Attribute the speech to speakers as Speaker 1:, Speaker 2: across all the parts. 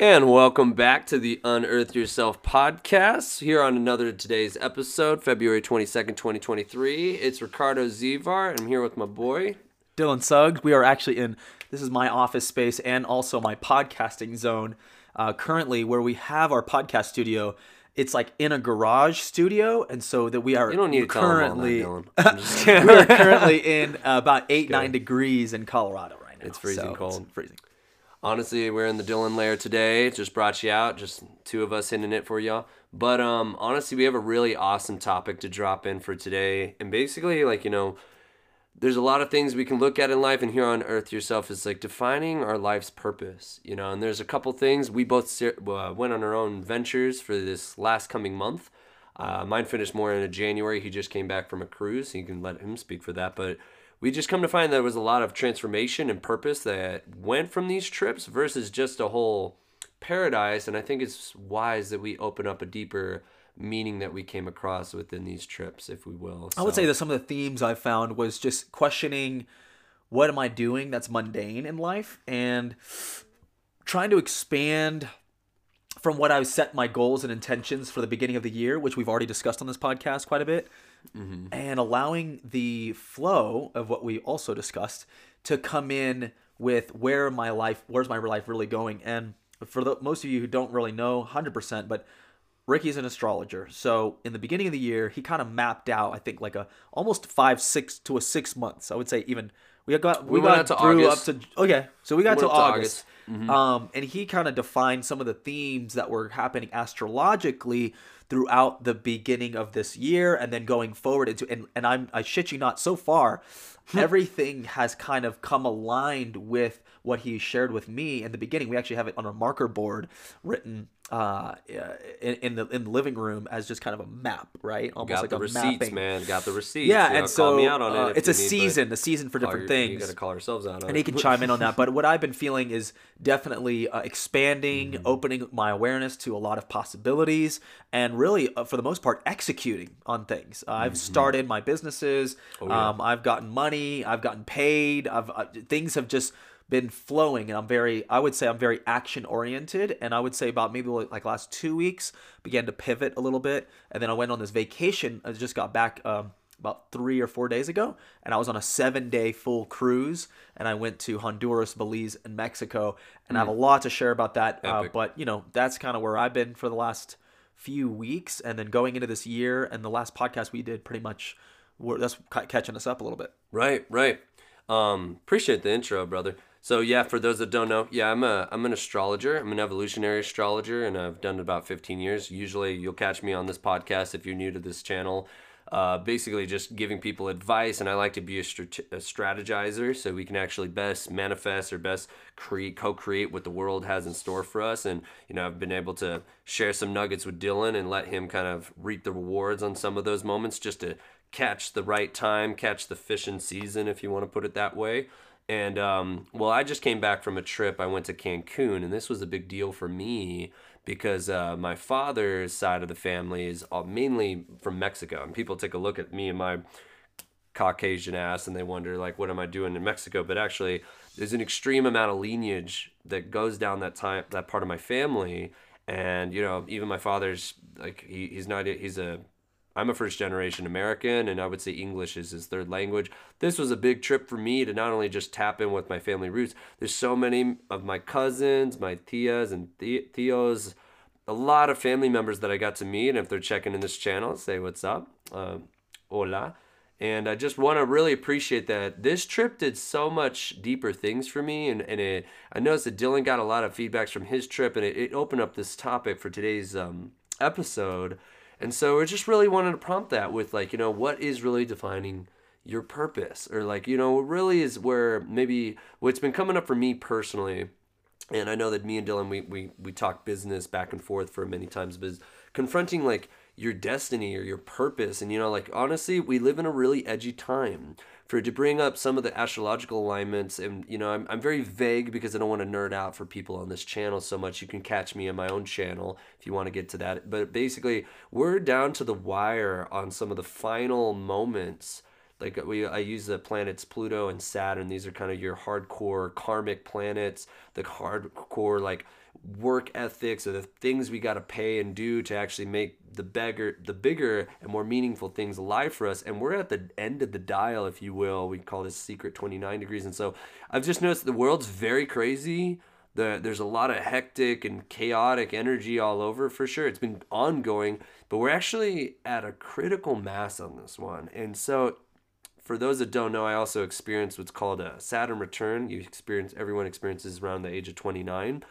Speaker 1: And welcome back to the Unearth Yourself podcast. Here on another today's episode, February 22nd, 2023. It's Ricardo Zeevaert, I'm here with my boy.
Speaker 2: Dylon Suggs. We are actually in this is my office space and also my podcasting zone uh, currently, where we have our podcast studio. It's like in a garage studio, and so that we are
Speaker 1: You don't need to
Speaker 2: currently
Speaker 1: tell them all that, Dylon. I'm just kidding.
Speaker 2: we're currently in uh, about eight nine degrees in Colorado right now.
Speaker 1: It's freezing cold.
Speaker 2: freezing.
Speaker 1: Honestly, we're in the Dylon layer today. Just brought you out, just two of us hitting it for y'all. But um, honestly, we have a really awesome topic to drop in for today. And basically, like, you know, there's a lot of things we can look at in life, and here on Earth Yourself is like defining our life's purpose, you know. And there's a couple things we both ser- uh, went on our own ventures for this last coming month. Uh, mine finished more in January. He just came back from a cruise. You can let him speak for that. But we just come to find that there was a lot of transformation and purpose that went from these trips versus just a whole paradise. And I think it's wise that we open up a deeper meaning that we came across within these trips, if we will.
Speaker 2: I would say that some of the themes I found was just questioning what am I doing that's mundane in life and trying to expand from what I've set my goals and intentions for the beginning of the year, which we've already discussed on this podcast quite a bit, Mm-hmm. and allowing the flow of what we also discussed to come in with where my life, where's my life really going. And for the, most of you who don't really know 100%, but Ricky's an astrologer. So in the beginning of the year, he kind of mapped out, I think, like a almost five, six to a six months. I would say even we got we,
Speaker 1: We
Speaker 2: got through
Speaker 1: August.
Speaker 2: up to okay. So we got
Speaker 1: We
Speaker 2: to
Speaker 1: up to
Speaker 2: August.
Speaker 1: August.
Speaker 2: Um, and he kind of defined some of the themes that were happening astrologically throughout the beginning of this year and then going forward into and, and I'm I shit you not so far everything has kind of come aligned with what he shared with me in the beginning we actually have it on a marker board written uh in, in the in the living room as just kind of a map right almost
Speaker 1: got
Speaker 2: like
Speaker 1: the
Speaker 2: a
Speaker 1: receipts,
Speaker 2: mapping
Speaker 1: man. Got the receipts.
Speaker 2: yeah
Speaker 1: You know,
Speaker 2: and so
Speaker 1: out on
Speaker 2: uh,
Speaker 1: it.
Speaker 2: it's a
Speaker 1: need,
Speaker 2: season a season for different
Speaker 1: your-
Speaker 2: things
Speaker 1: You got to call ourselves out on
Speaker 2: and he can chime in on that. But what I've been feeling is definitely uh, expanding,
Speaker 1: Mm-hmm.
Speaker 2: opening my awareness to a lot of possibilities, and really, uh, for the most part, executing on things. Uh, I've
Speaker 1: Mm-hmm.
Speaker 2: started my businesses.
Speaker 1: Oh, yeah.
Speaker 2: um, I've gotten money. I've gotten paid. I've uh, things have just been flowing and i'm very i would say i'm very action oriented and i would say about maybe like last two weeks began to pivot a little bit and then i went on this vacation i just got back um, about three or four days ago, and I was on a seven day full cruise, and I went to Honduras, Belize, and Mexico, and I have a lot to share about that. Uh, but you know, that's kind of where I've been for the last few weeks, and then going into this year, and the last podcast we did, pretty much, we're, that's ca- catching us up a little bit.
Speaker 1: Right, right. Um, appreciate the intro, brother. So yeah, for those that don't know, yeah, I'm a I'm an astrologer. I'm an evolutionary astrologer, and I've done it about 15 years. Usually, you'll catch me on this podcast if you're new to this channel. Uh, basically, just giving people advice, and I like to be a, strate- a strategizer, so we can actually best manifest or best create, co-create what the world has in store for us. And you know, I've been able to share some nuggets with Dylon and let him kind of reap the rewards on some of those moments, just to catch the right time, catch the fish in season, if you want to put it that way. And um, well, I just came back from a trip. I went to Cancun, and this was a big deal for me because uh, my father's side of the family is all, mainly from Mexico. And people take a look at me and my Caucasian ass and they wonder like what am I doing in Mexico but actually there's an extreme amount of lineage that goes down that time that part of my family and you know even my father's like he, he's not he's a I'm a first generation American and I would say English is his third language. This was a big trip for me to not only just tap in with my family roots. There's so many of my cousins, my tias and tios, a lot of family members that I got to meet. And if they're checking in this channel, say what's up. Um, hola. And I just want to really appreciate that this trip did so much deeper things for me. And, and it, I noticed that Dylon got a lot of feedbacks from his trip, and it, it opened up this topic for today's um, episode. And so I just really wanted to prompt that with, like, you know, what is really defining your purpose? Or, like, you know, what really is where maybe what's been coming up for me personally and I know that me and Dylon we we we talk business back and forth for many times, but confronting like your destiny or your purpose, and you know, like honestly, we live in a really edgy time. For to bring up some of the astrological alignments, and you know, I'm I'm very vague because I don't want to nerd out for people on this channel so much. You can catch me on my own channel if you want to get to that. But basically, we're down to the wire on some of the final moments Like we, I use the planets Pluto and Saturn. These are kind of your hardcore karmic planets, the hardcore like work ethics or the things we got to pay and do to actually make the bigger the bigger and more meaningful things alive for us. And we're at the end of the dial if you will. We call this secret 29 degrees. And so i've just noticed the world's very crazy. The, there's a lot of hectic and chaotic energy all over for sure. It's been ongoing but we're actually at a critical mass on this one. And so for those that don't know i also experienced what's called a saturn return. You experience everyone experiences around the age of 29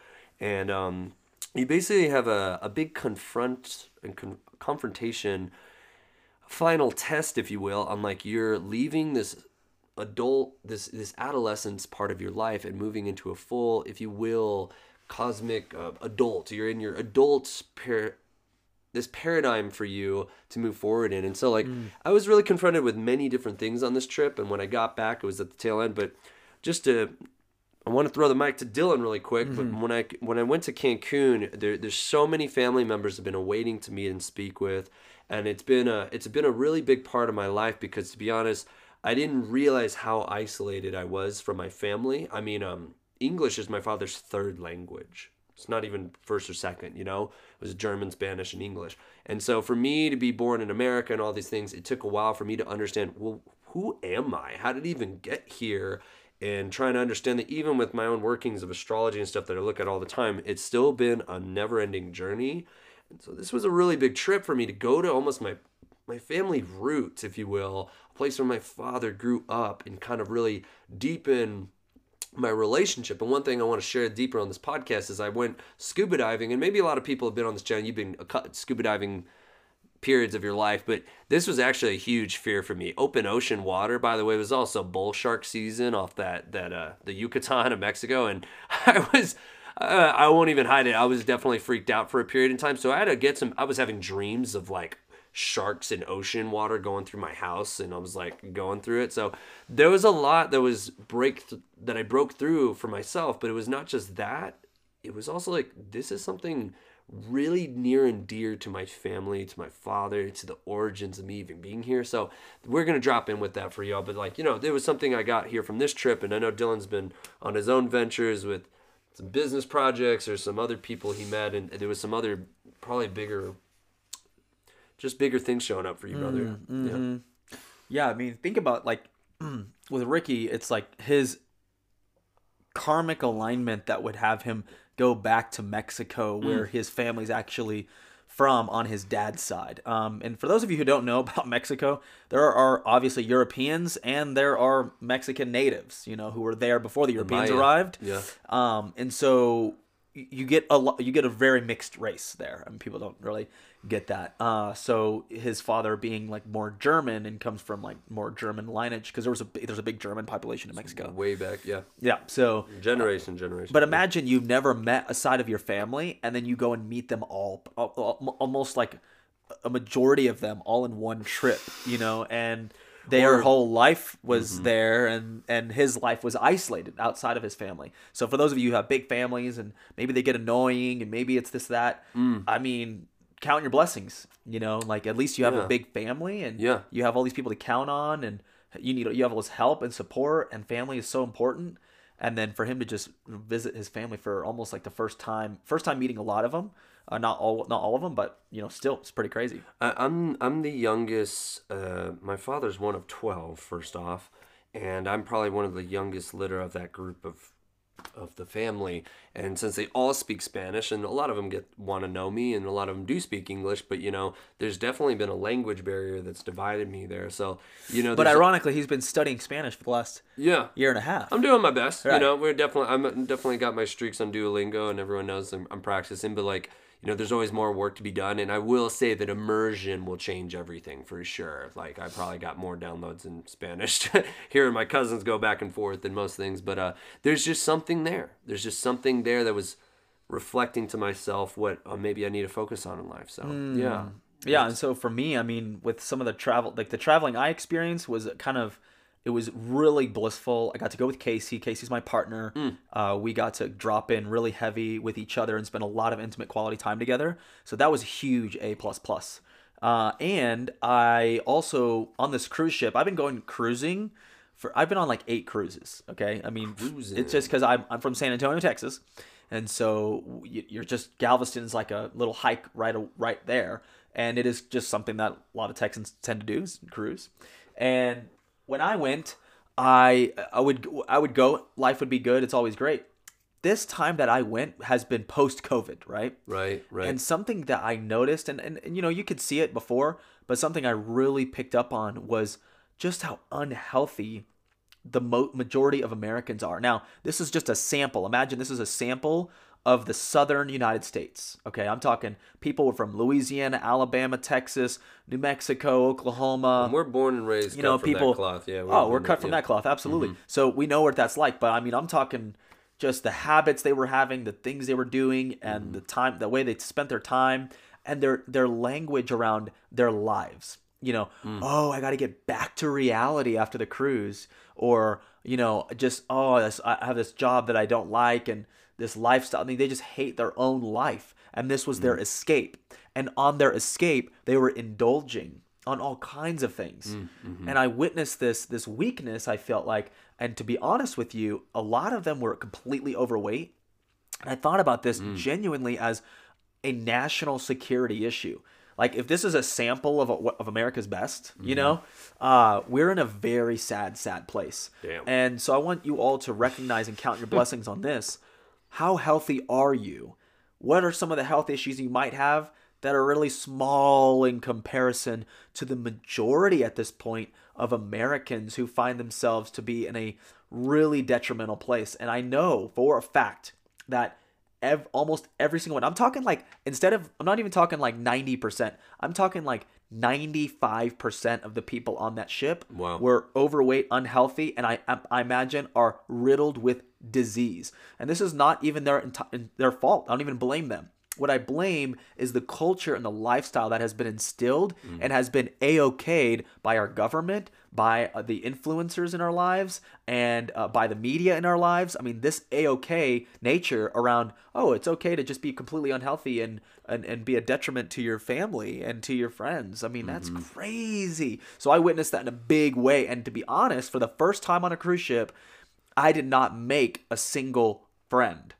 Speaker 1: and um, you basically have a, a big confront and con- confrontation final test if you will on like you're leaving this adult this this adolescence part of your life and moving into a full if you will cosmic uh, adult you're in your adult par- this paradigm for you to move forward in and so like mm. i was really confronted with many different things on this trip and when i got back it was at the tail end but just to I want to throw the mic to Dylon really quick, mm-hmm. but when I when I went to Cancun, there, there's so many family members have been awaiting to meet and speak with, and it's been a it's been a really big part of my life because to be honest, I didn't realize how isolated I was from my family. I mean, um, English is my father's third language. It's not even first or second, you know. It was German, Spanish, and English. And so for me to be born in America and all these things, it took a while for me to understand. Well, who am I? How did it even get here? And trying to understand that even with my own workings of astrology and stuff that I look at all the time, it's still been a never ending journey. And so this was a really big trip for me to go to almost my my family roots, if you will, a place where my father grew up and kind of really deepen my relationship. And one thing I want to share deeper on this podcast is I went scuba diving, and maybe a lot of people have been on this channel. You've been scuba diving periods of your life, but this was actually a huge fear for me. Open ocean water, by the way, was also bull shark season off that that uh the Yucatan of Mexico, and I was. Uh, I won't even hide it. I was definitely freaked out for a period of time. So I had to get some. I was having dreams of like sharks in ocean water going through my house, and I was like going through it. So there was a lot that was break th- that I broke through for myself. But it was not just that. It was also like this is something really near and dear to my family, to my father, to the origins of me even being here. So we're gonna drop in with that for y'all. But like, you know, there was something I got here from this trip, and I know Dylon's been on his own ventures with some business projects or some other people he met, and there was some other probably bigger, just bigger things showing up for you, brother.
Speaker 2: Mm-hmm. Yeah. yeah, I mean, think about like with Ricky, it's like his karmic alignment that would have him go back to Mexico, where mm. his family's actually from on his dad's side. Um, and for those of you who don't know about Mexico, there are obviously Europeans and there are Mexican natives, you know, who were there before the Europeans Maya. arrived.
Speaker 1: Yeah.
Speaker 2: Um, and so you get a lot, you get a very mixed race there. I mean, people don't really get that. Uh, so his father being like more German and comes from like more German lineage because there was a there's a big German population in Mexico.
Speaker 1: Way back, yeah.
Speaker 2: Yeah. So
Speaker 1: generation, generation.
Speaker 2: But imagine you've never met a side of your family and then you go and meet them all, almost like a majority of them all in one trip, you know, and their or, whole life was mm-hmm. there and and his life was isolated outside of his family so for those of you who have big families and maybe they get annoying and maybe it's this that mm. i mean count your blessings. You know, like at least you have yeah. a big family and
Speaker 1: yeah.
Speaker 2: you have all these people to count on, and you need you have all this help and support, and family is so important. And then for him to just visit his family for almost like the first time, first time meeting a lot of them, uh, not all not all of them, but you know, still it's pretty crazy.
Speaker 1: I'm I'm the youngest. Uh, my father's one of twelve. First off, and I'm probably one of the youngest litter of that group of of the family and since they all speak spanish and a lot of them get want to know me and a lot of them do speak english but you know there's definitely been a language barrier that's divided me there so you know
Speaker 2: but ironically he's been studying spanish for the last
Speaker 1: yeah
Speaker 2: year and a half
Speaker 1: i'm doing my best right. you know we're definitely i'm definitely got my streaks on duolingo and everyone knows I'm, I'm practicing but like you know, there's always more work to be done. And I will say that immersion will change everything for sure. Like I probably got more downloads in Spanish hearing my cousins go back and forth than most things. But uh, there's just something there. There's just something there that was reflecting to myself what uh, maybe I need to focus on in life. So mm. yeah.
Speaker 2: Yeah, and so for me, I mean, with some of the travel, like the traveling I experienced was kind of it was really blissful. I got to go with Casey. Casey's my partner. Mm. Uh, we got to drop in really heavy with each other and spend a lot of intimate quality time together. So that was a huge. A plus plus. Uh, and I also on this cruise ship. I've been going cruising for. I've been on like eight cruises. Okay, I mean,
Speaker 1: Cruising.
Speaker 2: it's just because I'm I'm from San Antonio, Texas, and so you're just Galveston's like a little hike right right there, and it is just something that a lot of Texans tend to do is cruise. And when I went, I I would I would go. Life would be good. It's always great. This time that I went has been post COVID, right?
Speaker 1: Right, right.
Speaker 2: And something that I noticed, and, and, and you know, you could see it before, but something I really picked up on was just how unhealthy the mo- majority of Americans are. Now, this is just a sample. Imagine this is a sample of the southern United States. Okay, I'm talking people from Louisiana, Alabama, Texas, New Mexico, Oklahoma.
Speaker 1: we're born and raised.
Speaker 2: you know,
Speaker 1: from
Speaker 2: people.
Speaker 1: That cloth. Yeah.
Speaker 2: oh, we're cut
Speaker 1: that-
Speaker 2: from
Speaker 1: yeah.
Speaker 2: that cloth, absolutely. Mm-hmm. So we know what that's like. But I mean, I'm talking just the habits they were having, the things they were doing, and mm-hmm. the time, the way they spent their time, and their their language around their lives. You know, mm. oh, I got to get back to reality after the cruise, or you know, just oh, I have this job that I don't like, and this lifestyle. I mean, they just hate their own life, and this was their mm. escape. And on their escape, they were indulging on all kinds of things. Mm, mm-hmm. And I witnessed this this weakness I felt like and to be honest with you, a lot of them were completely overweight. And I thought about this mm. genuinely as a national security issue. Like if this is a sample of of America's best, you mm-hmm. know, uh, we're in a very sad, sad place.
Speaker 1: Damn.
Speaker 2: And so I want you all to recognize and count your blessings on this. How healthy are you? What are some of the health issues you might have that are really small in comparison to the majority at this point of Americans who find themselves to be in a really detrimental place? And I know for a fact that ev- almost every single one, I'm talking like, instead of, I'm not even talking like 90%, I'm talking like 95% of the people on that ship
Speaker 1: Wow.
Speaker 2: were overweight, unhealthy, and I, I imagine are riddled with disease. And this is not even their enti- their fault. I don't even blame them. What I blame is the culture and the lifestyle that has been instilled mm. and has been a-okayed by our government, by uh, the influencers in our lives, and uh, by the media in our lives. I mean, this a-okay nature around, oh, it's okay to just be completely unhealthy and, and, and be a detriment to your family and to your friends. I mean, that's crazy. So I witnessed that in a big way. And to be honest, for the first time on a cruise ship, I did not make a single friend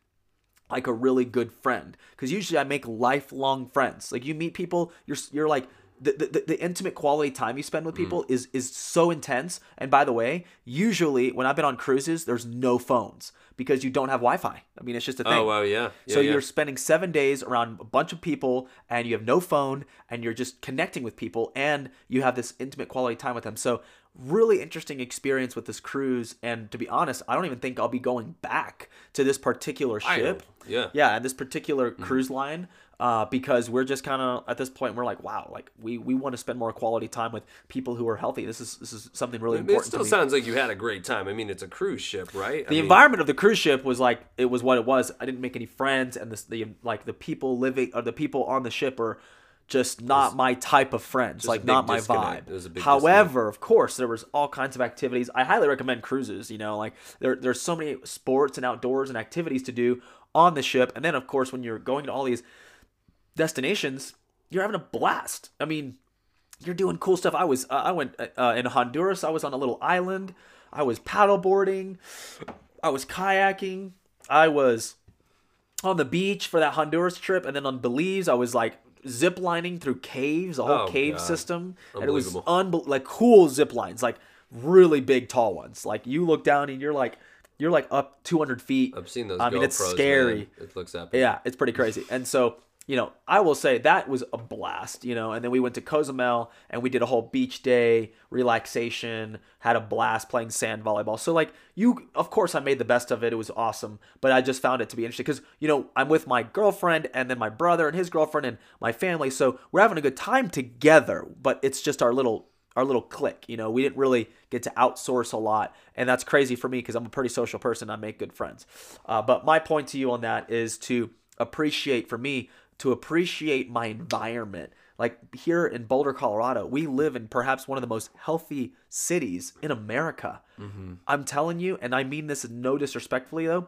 Speaker 2: like a really good friend because usually I make lifelong friends. Like you meet people, you're you're like the, the, the intimate quality time you spend with mm. people is is so intense. And by the way, usually when I've been on cruises, there's no phones because you don't have Wi-Fi. I mean, it's just a oh, thing.
Speaker 1: Oh wow, yeah. yeah
Speaker 2: So
Speaker 1: yeah.
Speaker 2: you're spending seven days around a bunch of people, and you have no phone, and you're just connecting with people, and you have this intimate quality time with them. So really interesting experience with this cruise. And to be honest, I don't even think I'll be going back to this particular ship.
Speaker 1: Yeah.
Speaker 2: Yeah, and this particular mm-hmm. cruise line. Uh, because we're just kind of at this point we're like wow like we, we want to spend more quality time with people who are healthy this is this is something really
Speaker 1: It
Speaker 2: important
Speaker 1: still
Speaker 2: to me.
Speaker 1: sounds like you had a great time. I mean, it's a cruise ship, right?
Speaker 2: the environment of the cruise ship was like it was what it was. I didn't make any friends, and this the like the people living or the people on the ship are just not my type of friends, like not my
Speaker 1: disconnect.
Speaker 2: vibe.
Speaker 1: There's a big
Speaker 2: However, of course, there was all kinds of activities. I highly recommend cruises. You know, like there there's so many sports and outdoors and activities to do on the ship, and then of course when you're going to all these destinations, you're having a blast. I mean, you're doing cool stuff. I was uh, I went uh, in Honduras. I was on a little island. I was paddleboarding. I was kayaking. I was on the beach for that Honduras trip, and then on Belize, I was like zip lining through caves, a whole
Speaker 1: Oh,
Speaker 2: cave
Speaker 1: God.
Speaker 2: system, and it was unbel- like cool zip lines, like really big, tall ones. Like you look down and you're like you're like up 200 feet.
Speaker 1: I've seen those.
Speaker 2: I mean, it's scary.
Speaker 1: man. It looks epic.
Speaker 2: Yeah, it's pretty crazy. And so, you know, I will say that was a blast, you know, and then we went to Cozumel and we did a whole beach day, relaxation, had a blast playing sand volleyball. So like you of course I made the best of it. It was awesome, but I just found it to be interesting cuz you know, I'm with my girlfriend and then my brother and his girlfriend and my family. So we're having a good time together, but it's just our little our little click. You know, we didn't really get to outsource a lot, and that's crazy for me because I'm a pretty social person. I make good friends. Uh, but my point to you on that is to appreciate, for me, to appreciate my environment. Like here in Boulder, Colorado, we live in perhaps one of the most healthy cities in America. Mm-hmm. I'm telling you, and I mean this no disrespectfully though,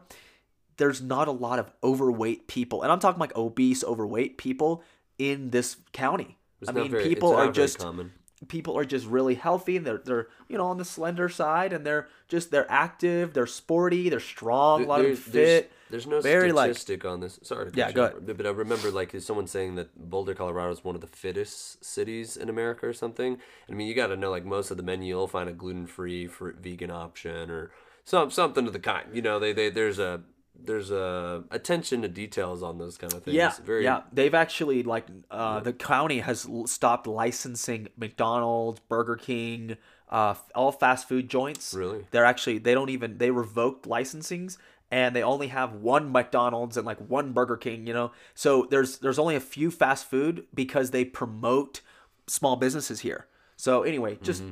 Speaker 2: there's not a lot of overweight people, and I'm talking like obese, overweight people in this county.
Speaker 1: It's
Speaker 2: I mean,
Speaker 1: very-
Speaker 2: people are just
Speaker 1: common.
Speaker 2: People are just really healthy. They're they're you know on the slender side, and they're just they're active, they're sporty, they're strong. A lot
Speaker 1: There-
Speaker 2: of them
Speaker 1: there's,
Speaker 2: fit.
Speaker 1: there's no
Speaker 2: very, like-
Speaker 1: statistic on this. Sorry. To
Speaker 2: Yeah, go
Speaker 1: off, But I remember like someone saying that Boulder, Colorado is one of the fittest cities in America or something. I mean, you got to know like most of the menu, you'll find a gluten free, vegan option or some something of the kind. You know, they they there's a there's a attention to details on those kind of things.
Speaker 2: Yeah,
Speaker 1: Very,
Speaker 2: yeah. They've actually like uh, the county has l- stopped licensing McDonald's, Burger King, uh, all fast food joints.
Speaker 1: Really?
Speaker 2: They're actually they don't even they revoked licensings and they only have one McDonald's and like one Burger King. You know, so there's there's only a few fast food because they promote small businesses here. So anyway, just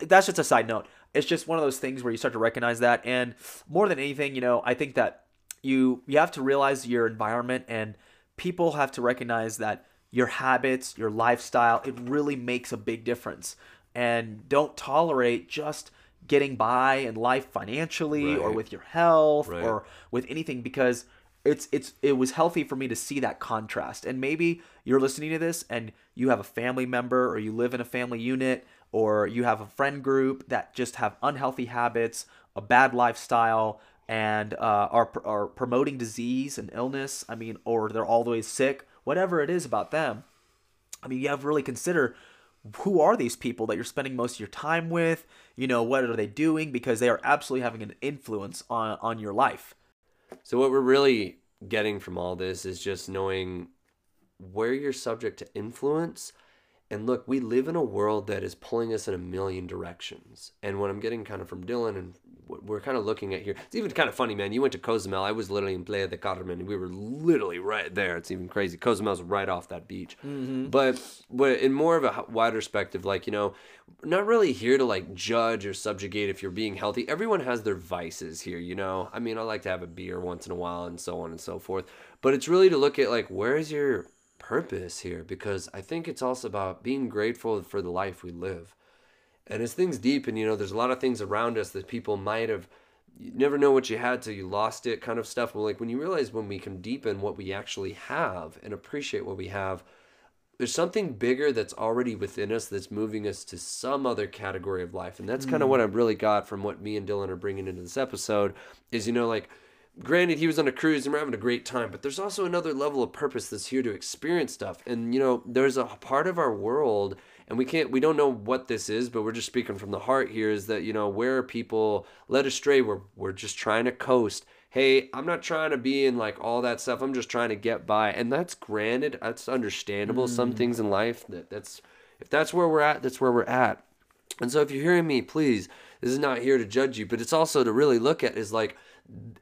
Speaker 2: that's just a side note. It's just one of those things where you start to recognize that, and more than anything, you know, I think that you you have to realize your environment, and people have to recognize that your habits, your lifestyle, it really makes a big difference. And don't tolerate just getting by in life financially or with your health
Speaker 1: Right.
Speaker 2: or with anything because it's it's it was healthy for me to see that contrast and maybe you're listening to this and you have a family member or you live in a family unit or you have a friend group that just have unhealthy habits a bad lifestyle and uh, are, are promoting disease and illness i mean or they're all the way sick whatever it is about them I mean, you have to really consider who are these people that you're spending most of your time with? You know, what are they doing? Because they are absolutely having an influence on, on your life.
Speaker 1: So what we're really getting from all this is just knowing where you're subject to influence. And look, we live in a world that is pulling us in a million directions. And what I'm getting kind of from Dylon and we're kind of looking at here, it's even kind of funny, man. You went to Cozumel. I was literally in Playa del Carmen. We were literally right there. It's even crazy. Cozumel's right off that beach. Mm-hmm. But, but in more of a wider perspective, like, you know, not really here to like judge or subjugate if you're being healthy. Everyone has their vices here, you know? I mean, I like to have a beer once in a while and so on and so forth. But it's really to look at like, where is your purpose here? Because I think it's also about being grateful for the life we live. And as things deepen, you know, there's a lot of things around us that people might have you never know what you had till you lost it kind of stuff. But like when you realize when we can deepen what we actually have and appreciate what we have, there's something bigger that's already within us that's moving us to some other category of life. And that's kind of mm. what I've really got from what me and Dylon are bringing into this episode is, you know, like, granted, he was on a cruise and we're having a great time, but there's also another level of purpose that's here to experience stuff. And, you know, there's a part of our world and we can't we don't know what this is but we're just speaking from the heart here is that you know where are people led astray? We're, we're just trying to coast. Hey i'm not trying to be in like all that stuff. I'm just trying to get by. And that's granted. That's understandable. Some mm. things in life that that's if that's where we're at that's where we're at. And so if you're hearing me please this is not here to judge you but it's also to really look at is like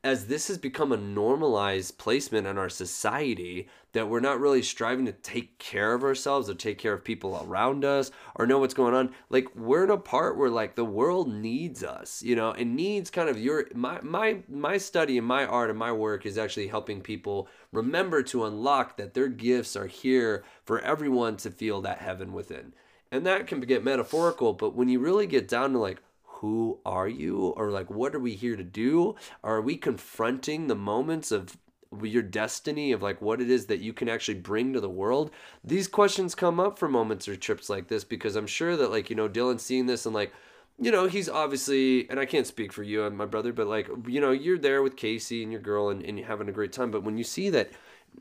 Speaker 1: as this has become a normalized placement in our society that we're not really striving to take care of ourselves or take care of people around us or know what's going on. Like we're in a part where like the world needs us you know? And needs kind of your my my my study and my art and my work is actually helping people remember to unlock that their gifts are here for everyone to feel that heaven within. And that can get metaphorical but when you really get down to like who are you or like what are we here to do? Are we confronting the moments of your destiny of like what it is that you can actually bring to the world? These questions come up for moments or trips like this because i'm sure that like you know dylon's seeing this and like you know he's obviously and i can't speak for you and my brother but like you know you're there with casey and your girl and, and you're having a great time but when you see that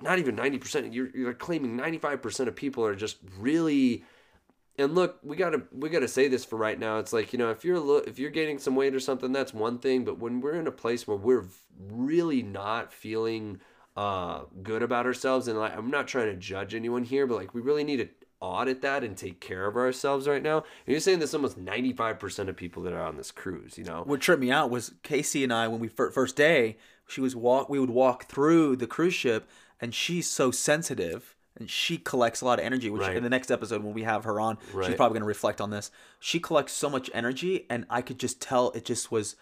Speaker 1: not even 90% you're, you're claiming 95% of people are just really and look, we gotta we gotta say this for right now. It's like you know, if you're if you're gaining some weight or something, that's one thing. But when we're in a place where we're really not feeling uh, good about ourselves, and like, I'm not trying to judge anyone here, but like we really need to audit that and take care of ourselves right now. And you're saying this almost 95% of people that are on this cruise, you know,
Speaker 2: What tripped me out was Casey and I when we fir- first day, she was walk. We would walk through the cruise ship, and she's so sensitive, and she collects a lot of energy. Which
Speaker 1: Right.
Speaker 2: in the next episode when we have her on, she's probably going to reflect on this. She collects so much energy, and I could just tell it just was.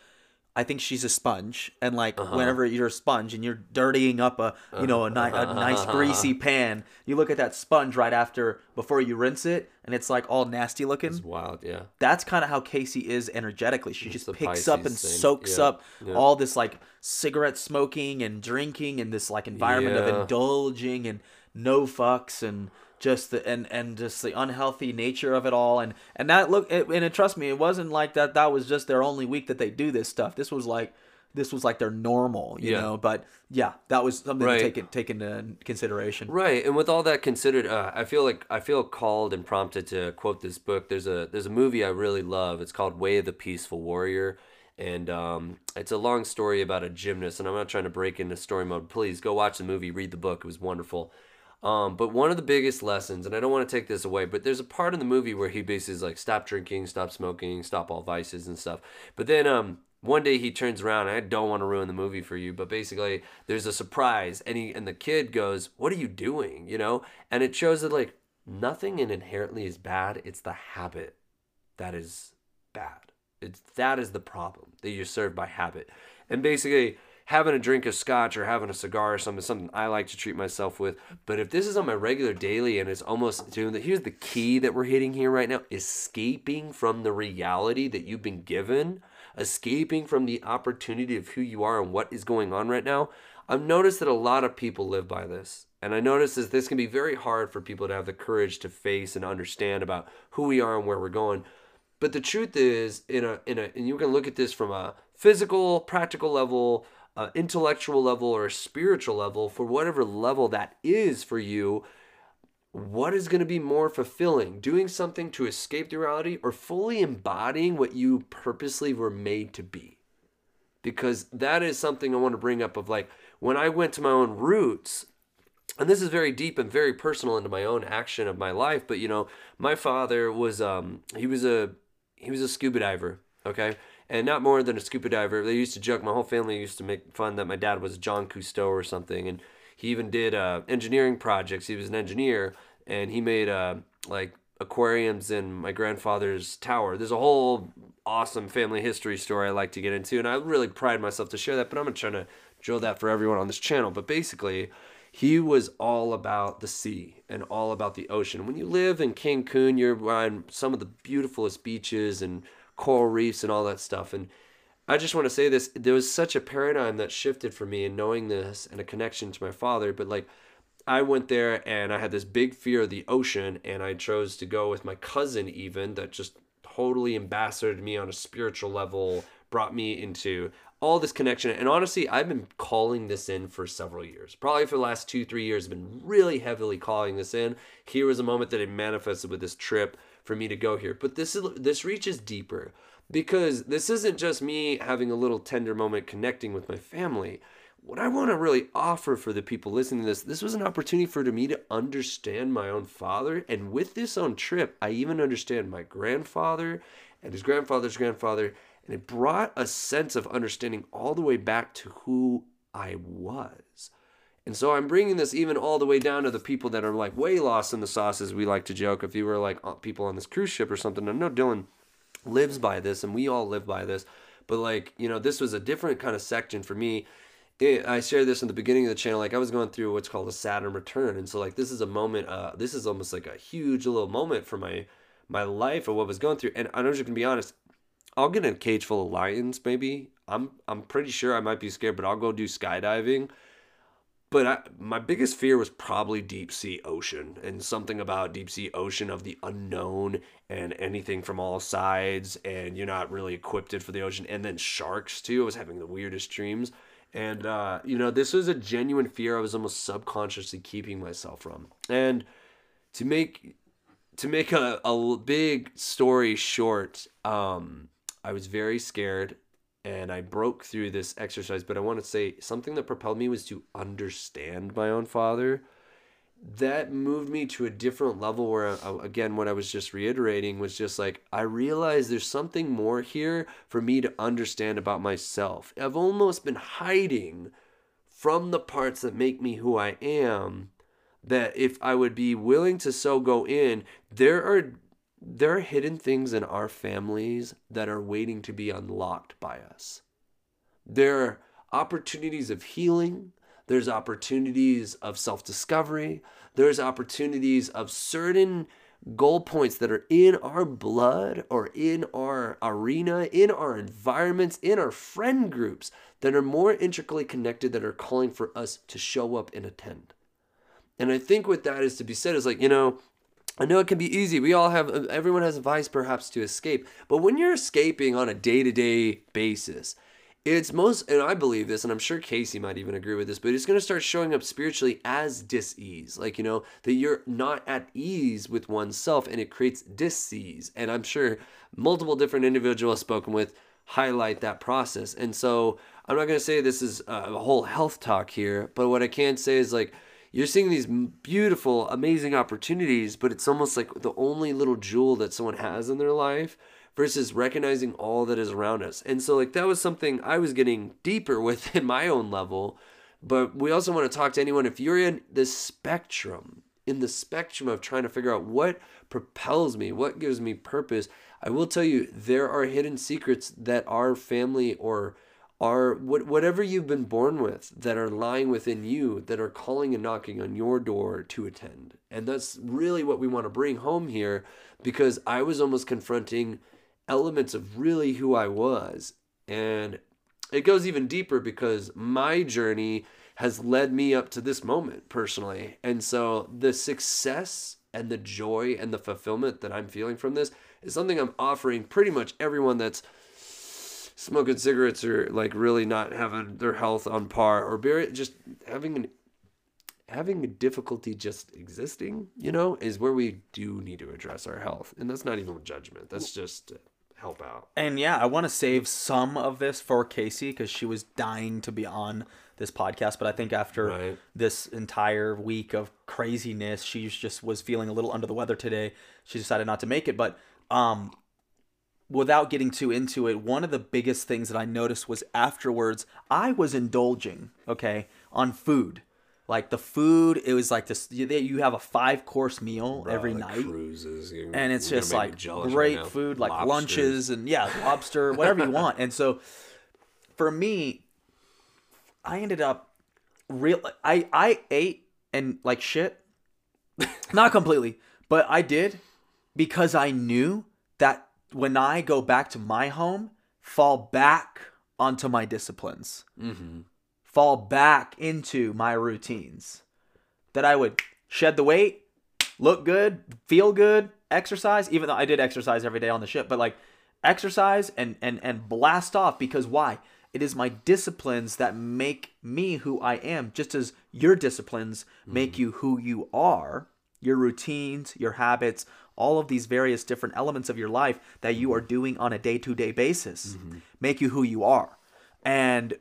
Speaker 2: I think she's a sponge, and like
Speaker 1: Uh-huh.
Speaker 2: whenever you're a sponge and you're dirtying up a you know a, ni- a nice greasy pan, you look at that sponge right after before you rinse it, and it's like all nasty looking
Speaker 1: it's wild, yeah.
Speaker 2: that's kind of how Casey is energetically. She just
Speaker 1: the
Speaker 2: picks up and
Speaker 1: thing.
Speaker 2: soaks
Speaker 1: Yeah,
Speaker 2: up
Speaker 1: yeah.
Speaker 2: all this like cigarette smoking and drinking and this like environment of indulging and no fucks and just the and and just the unhealthy nature of it all and and that look it, and it, trust me it wasn't like that that was just their only week that they do this stuff this was like this was like their normal you
Speaker 1: Yeah.
Speaker 2: know but yeah that was something
Speaker 1: Right.
Speaker 2: to take it take into consideration
Speaker 1: Right, and with all that considered, uh, I feel like I feel called and prompted to quote this book. There's a there's a movie I really love. It's called Way of the Peaceful Warrior, and um, it's a long story about a gymnast. And I'm not trying to break into story mode. Please go watch the movie, read the book. It was wonderful. Um, but one of the biggest lessons, and I don't want to take this away, but there's a part in the movie where he basically is like, stop drinking, stop smoking, stop all vices and stuff. But then um, one day he turns around, I don't want to ruin the movie for you, but basically there's a surprise, and he and the kid goes, "What are you doing?" You know, and it shows that like nothing in inherently is bad. It's the habit that is bad. It's that is the problem that you're served by habit, and basically having a drink of scotch or having a cigar or something something I like to treat myself with. But if this is on my regular daily and it's almost doing the here's the key that we're hitting here right now: escaping from the reality that you've been given, escaping from the opportunity of who you are and what is going on right now. I've noticed that a lot of people live by this. And I noticed that this can be very hard for people to have the courage to face and understand about who we are and where we're going. But the truth is, in a in a, and you can look at this from a physical, practical level, uh, intellectual level, or a spiritual level, for whatever level that is for you. What is going to be more fulfilling? Doing something to escape the reality, or fully embodying what you purposely were made to be? Because that is something I want to bring up. Of like when I went to my own roots, and this is very deep and very personal into my own action of my life but you know my father was um he was a he was a scuba diver okay and not more than a scuba diver. They used to joke my whole family used to make fun that my dad was john cousteau or something and he even did uh, engineering projects. He was an engineer and he made uh, like aquariums in my grandfather's tower. There's a whole awesome family history story i like to get into and i really pride myself to share that but i'm not trying to drill that for everyone on this channel. But basically he was all about the sea and all about the ocean. When you live in Cancun, you're on some of the beautifulest beaches and coral reefs and all that stuff. And I just want to say this there was such a paradigm that shifted for me in knowing this and a connection to my father. But like, I went there and I had this big fear of the ocean, and I chose to go with my cousin, even that just totally ambassaded me on a spiritual level, brought me into all this connection. And honestly, I've been calling this in for several years. Probably for the last two, three years, I've been really heavily calling this in. Here was a moment that it manifested with this trip for me to go here. But this is this reaches deeper because this isn't just me having a little tender moment connecting with my family. What I want to really offer for the people listening to this, this was an opportunity for me to understand my own father. And with this own trip, I even understand my grandfather and his grandfather's grandfather. And it brought a sense of understanding all the way back to who I was. And so I'm bringing this even all the way down to the people that are like way lost in the sauce, as we like to joke. If you were like people on this cruise ship or something, I know Dylon lives by this and we all live by this. But like, you know, this was a different kind of section for me. It, I shared this in the beginning of the channel. Like I was going through what's called a Saturn return. And so like, this is a moment, uh, this is almost like a huge little moment for my, my life of what was going through. And I'm just gonna be honest, I'll get in a cage full of lions, maybe. I'm I'm pretty sure I might be scared, but I'll go do skydiving. But I, my biggest fear was probably deep sea ocean and something about deep sea ocean of the unknown and anything from all sides and you're not really equipped for the ocean and then sharks too. I was having the weirdest dreams and uh, you know this was a genuine fear I was almost subconsciously keeping myself from. And to make to make a, a big story short, um, I was very scared and I broke through this exercise. But I want to say something that propelled me was to understand my own father. That moved me to a different level where, uh, again, what I was just reiterating was just like, I realized there's something more here for me to understand about myself. I've almost been hiding from the parts that make me who I am that if I would be willing to so go in, there are there are hidden things in our families that are waiting to be unlocked by us. There are opportunities of healing, there's opportunities of self-discovery, there's opportunities of certain goal points that are in our blood or in our arena, in our environments, in our friend groups that are more intricately connected that are calling for us to show up and attend. And I think what that is to be said is like, you know, I know it can be easy. We all have, everyone has a vice perhaps to escape. But when you're escaping on a day to day basis, it's most, and I believe this, and I'm sure Casey might even agree with this, but it's going to start showing up spiritually as dis-ease. Like, you know, that you're not at ease with oneself and it creates dis-ease. And I'm sure multiple different individuals spoken with highlight that process. And so I'm not going to say this is uh, a whole health talk here, but what I can say is like, you're seeing these beautiful, amazing opportunities, but it's almost like the only little jewel that someone has in their life versus recognizing all that is around us. And so, like, that was something I was getting deeper with in my own level. But we also want to talk to anyone if you're in the spectrum, in the spectrum of trying to figure out what propels me, what gives me purpose. I will tell you, there are hidden secrets that our family or are what, whatever you've been born with that are lying within you that are calling and knocking on your door to attend. And that's really what we want to bring home here because I was almost confronting elements of really who I was. And it goes even deeper because my journey has led me up to this moment personally. And so the success and the joy and the fulfillment that I'm feeling from this is something I'm offering pretty much everyone that's smoking cigarettes or like really not having their health on par or just having an having a difficulty just existing, you know, is where we do need to address our health. And that's not even judgment. That's just help out.
Speaker 2: And yeah, I want to save some of this for Casey because she was dying to be on this podcast. But I think after right. this entire week of craziness, she just was feeling a little under the weather today. She decided not to make it. But um, without getting too into it, one of the biggest things that I noticed was afterwards, I was indulging, okay, on food. Like the food it was like this you have a five course meal Bro, every night. cruises and it's just like great right food like Lobsters. lunches and yeah lobster whatever you want. And so for me i ended up real i i ate and like shit. Not completely but i did because i knew when i go back to my home fall back onto my disciplines mm-hmm fall back into my routines. That I would shed the weight, look good, feel good, exercise, even though I did exercise every day on the ship, but like exercise and and and blast off because why? It is my disciplines that make me who I am, just as your disciplines make mm-hmm. you who you are. Your routines, your habits, all of these various different elements of your life that you are doing on a day to day basis mm-hmm. make you who you are. And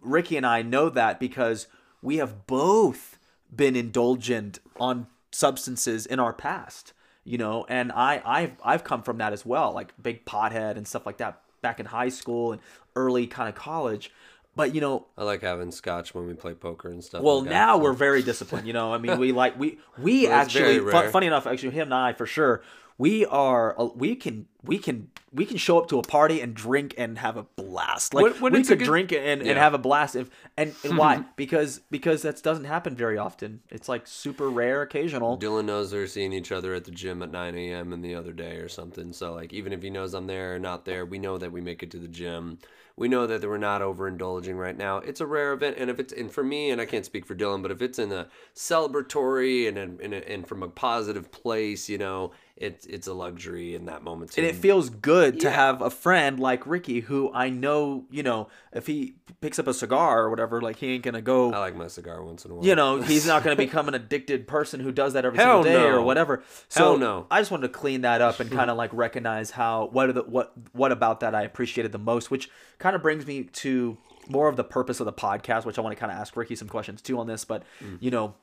Speaker 2: Ricky and I know that because we have both been indulgent on substances in our past, you know, and I I've I've come from that as well, like big pothead and stuff like that back in high school and early kind of college. But you know,
Speaker 1: I like having scotch when we play poker and stuff.
Speaker 2: Well,
Speaker 1: like
Speaker 2: now we're very disciplined. You know, I mean, we like we we well, actually fun, funny enough, actually him and I for sure we are uh, we can we can we can show up to a party and drink and have a blast. Like when, when we could good, drink and, yeah. and have a blast. If and, and why? Because because that doesn't happen very often. It's like super rare, occasional.
Speaker 1: Dylon knows they're seeing each other at the gym at 9 a.m. in the other day or something. So like even if he knows I'm there or not there, we know that we make it to the gym we know that we're not overindulging right now. It's a rare event, and if it's and for me, and I can't speak for Dylon, but if it's in a celebratory and and, and from a positive place, you know, it's it's a luxury in that moment.
Speaker 2: And it feels good yeah. to have a friend like Ricky, who I know, you know, if he picks up a cigar or whatever, like he ain't gonna go.
Speaker 1: I like my cigar once in a while.
Speaker 2: You know, he's not gonna become an addicted person who does that every Hell single day no. or whatever. So Hell no. I just wanted to clean that up and kind of like recognize how what are the what what about that I appreciated the most, which kind of brings me to more of the purpose of the podcast, which I want to kind of ask Ricky some questions too on this. But mm. you know,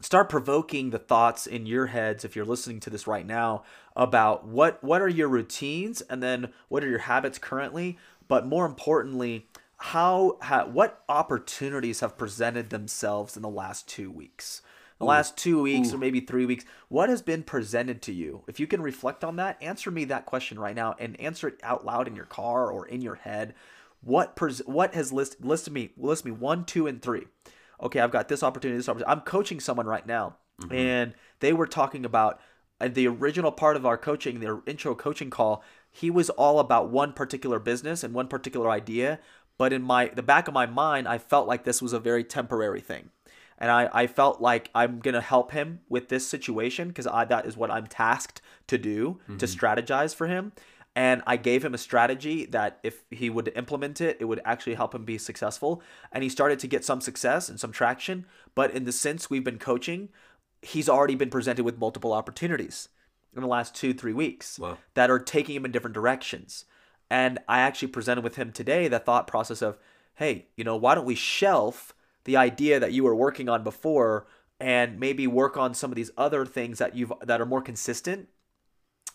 Speaker 2: start provoking the thoughts in your heads if you're listening to this right now about what what are your routines and then what are your habits currently but more importantly how, how what opportunities have presented themselves in the last 2 weeks the Ooh. last 2 weeks Ooh. or maybe 3 weeks what has been presented to you if you can reflect on that answer me that question right now and answer it out loud in your car or in your head what pres- what has list listed me list me 1 2 and 3 okay, I've got this opportunity, this opportunity. I'm coaching someone right now, mm-hmm. and they were talking about uh, the original part of our coaching, their intro coaching call. He was all about one particular business and one particular idea, but in my the back of my mind, I felt like this was a very temporary thing. and I, I felt like I'm gonna help him with this situation because I that is what I'm tasked to do to strategize for him. And I gave him a strategy that if he would implement it, it would actually help him be successful. And he started to get some success and some traction. But in the sense we've been coaching, he's already been presented with multiple opportunities in the last two, three weeks
Speaker 1: Wow.
Speaker 2: that are taking him in different directions. And I actually presented with him today the thought process of, hey, you know, why don't we shelf the idea that you were working on before and maybe work on some of these other things that you've that are more consistent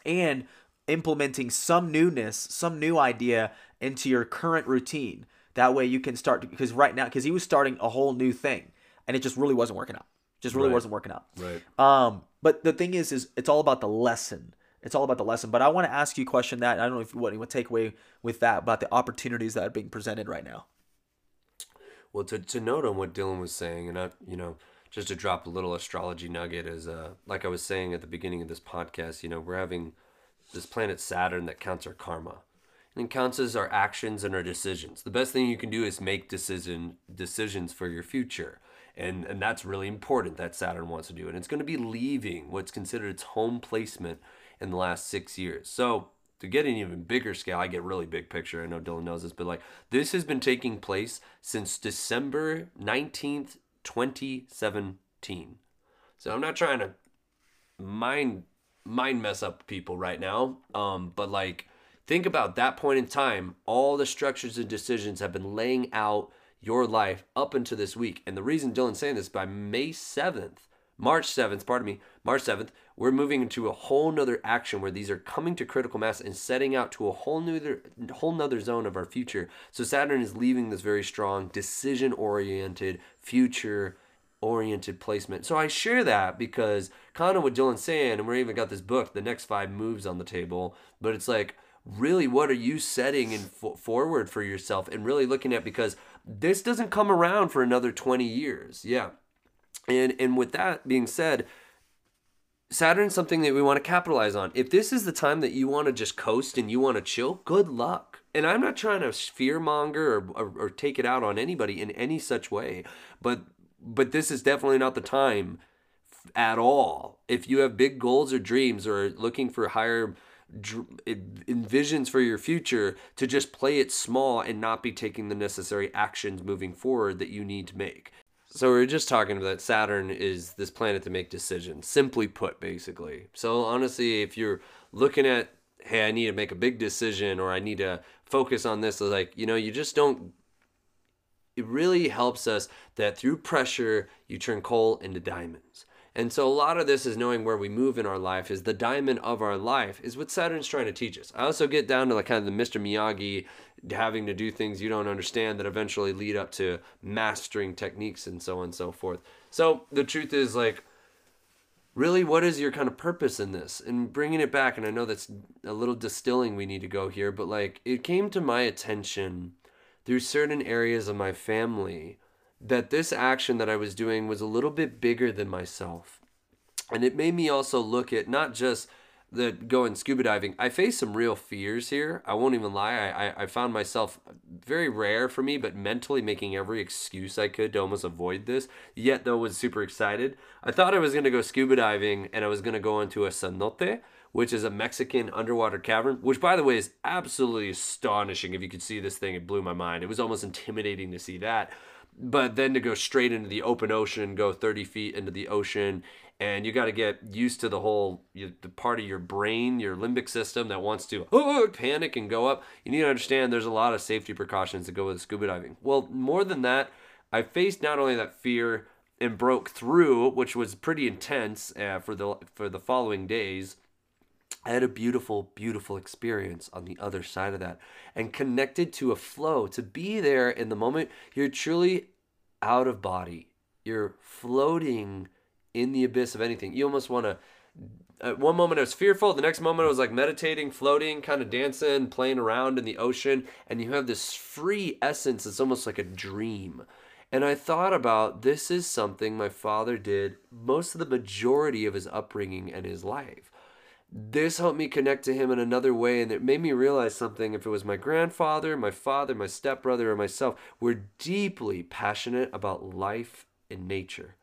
Speaker 2: and implementing some newness, some new idea into your current routine. That way you can start because right now because he was starting a whole new thing and it just really wasn't working out. Just really
Speaker 1: Right.
Speaker 2: wasn't working out.
Speaker 1: Right.
Speaker 2: Um, but the thing is, is it's all about the lesson. It's all about the lesson. But I want to ask you a question that I don't know if what you would take away with that about the opportunities that are being presented right now.
Speaker 1: Well, to, to note on what Dylon was saying, and I, you know, just to drop a little astrology nugget is, uh, like I was saying at the beginning of this podcast, you know, we're having this planet Saturn that counts our karma, and counts as our actions and our decisions. The best thing you can do is make decision decisions for your future, and and that's really important. That Saturn wants to do, and it's going to be leaving what's considered its home placement in the last six years. So to get an even bigger scale, I get really big picture. I know Dylon knows this, but like this has been taking place since December 19th, 2017. So I'm not trying to mind mind mess up people right now. Um, but like think about that point in time, all the structures and decisions have been laying out your life up until this week. And the reason Dylon's saying this by May 7th, March 7th, pardon me, March 7th, we're moving into a whole nother action where these are coming to critical mass and setting out to a whole nother whole nother zone of our future. So Saturn is leaving this very strong, decision oriented, future oriented placement. So I share that because kind of what Dylon's saying, and we even got this book, The Next Five Moves on the table, but it's like, really, what are you setting in f- forward for yourself and really looking at because this doesn't come around for another 20 years. Yeah. And and with that being said, Saturn's something that we want to capitalize on. If this is the time that you want to just coast and you want to chill, good luck. And I'm not trying to fear monger or, or, or take it out on anybody in any such way, but but this is definitely not the time at all. If you have big goals or dreams or looking for higher envisions for your future, to just play it small and not be taking the necessary actions moving forward that you need to make. So we are just talking about Saturn is this planet to make decisions, simply put, basically. So honestly, if you're looking at, hey, I need to make a big decision or I need to focus on this, like, you know, you just don't it really helps us that through pressure you turn coal into diamonds. And so a lot of this is knowing where we move in our life is the diamond of our life is what saturn's trying to teach us. I also get down to like kind of the mr miyagi having to do things you don't understand that eventually lead up to mastering techniques and so on and so forth. So the truth is like really what is your kind of purpose in this? And bringing it back and i know that's a little distilling we need to go here but like it came to my attention through certain areas of my family that this action that I was doing was a little bit bigger than myself. And it made me also look at not just the going scuba diving. I faced some real fears here. I won't even lie. I, I, I found myself very rare for me, but mentally making every excuse I could to almost avoid this. Yet though was super excited. I thought I was gonna go scuba diving and I was gonna go into a cenote, which is a Mexican underwater cavern, which by the way is absolutely astonishing. If you could see this thing, it blew my mind. It was almost intimidating to see that. But then to go straight into the open ocean, go 30 feet into the ocean, and you got to get used to the whole you, the part of your brain, your limbic system that wants to oh, panic and go up. You need to understand there's a lot of safety precautions that go with scuba diving. Well, more than that, I faced not only that fear and broke through, which was pretty intense uh, for the for the following days. I had a beautiful, beautiful experience on the other side of that and connected to a flow. To be there in the moment, you're truly out of body. You're floating in the abyss of anything. You almost want to. At one moment I was fearful, the next moment I was like meditating, floating, kind of dancing, playing around in the ocean, and you have this free essence. It's almost like a dream. And I thought about this is something my father did most of the majority of his upbringing and his life this helped me connect to him in another way and it made me realize something if it was my grandfather my father my stepbrother or myself we're deeply passionate about life and nature.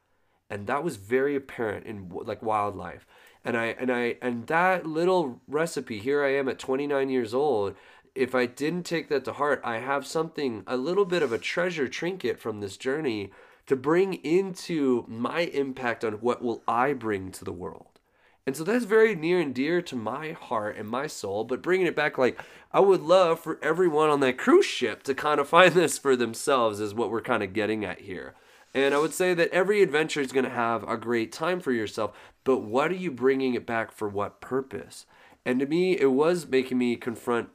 Speaker 1: And that was very apparent in like wildlife. And I and I and that little recipe here I am at 29 years old if I didn't take that to heart, I have something, a little bit of a treasure trinket from this journey to bring into my impact on what will I bring to the world. And so that's very near and dear to my heart and my soul. But bringing it back, like, I would love for everyone on that cruise ship to kind of find this for themselves, is what we're kind of getting at here. And I would say that every adventure is going to have a great time for yourself, but what are you bringing it back for what purpose? And to me, it was making me confront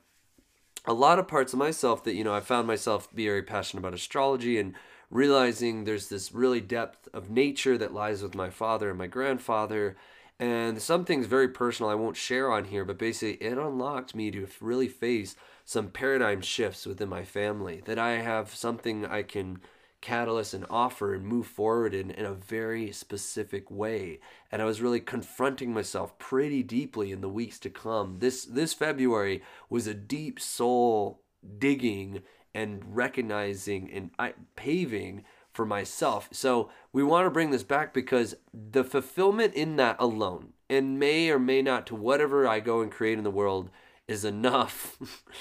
Speaker 1: a lot of parts of myself that, you know, I found myself be very passionate about astrology and realizing there's this really depth of nature that lies with my father and my grandfather and some things very personal I won't share on here, but basically it unlocked me to really face some paradigm shifts within my family. That I have something I can catalyst and offer and move forward in, in a very specific way. And I was really confronting myself pretty deeply in the weeks to come. This this February was a deep soul digging and recognizing and paving for myself. So we want to bring this back because the fulfillment in that alone, and may or may not to whatever I go and create in the world, is enough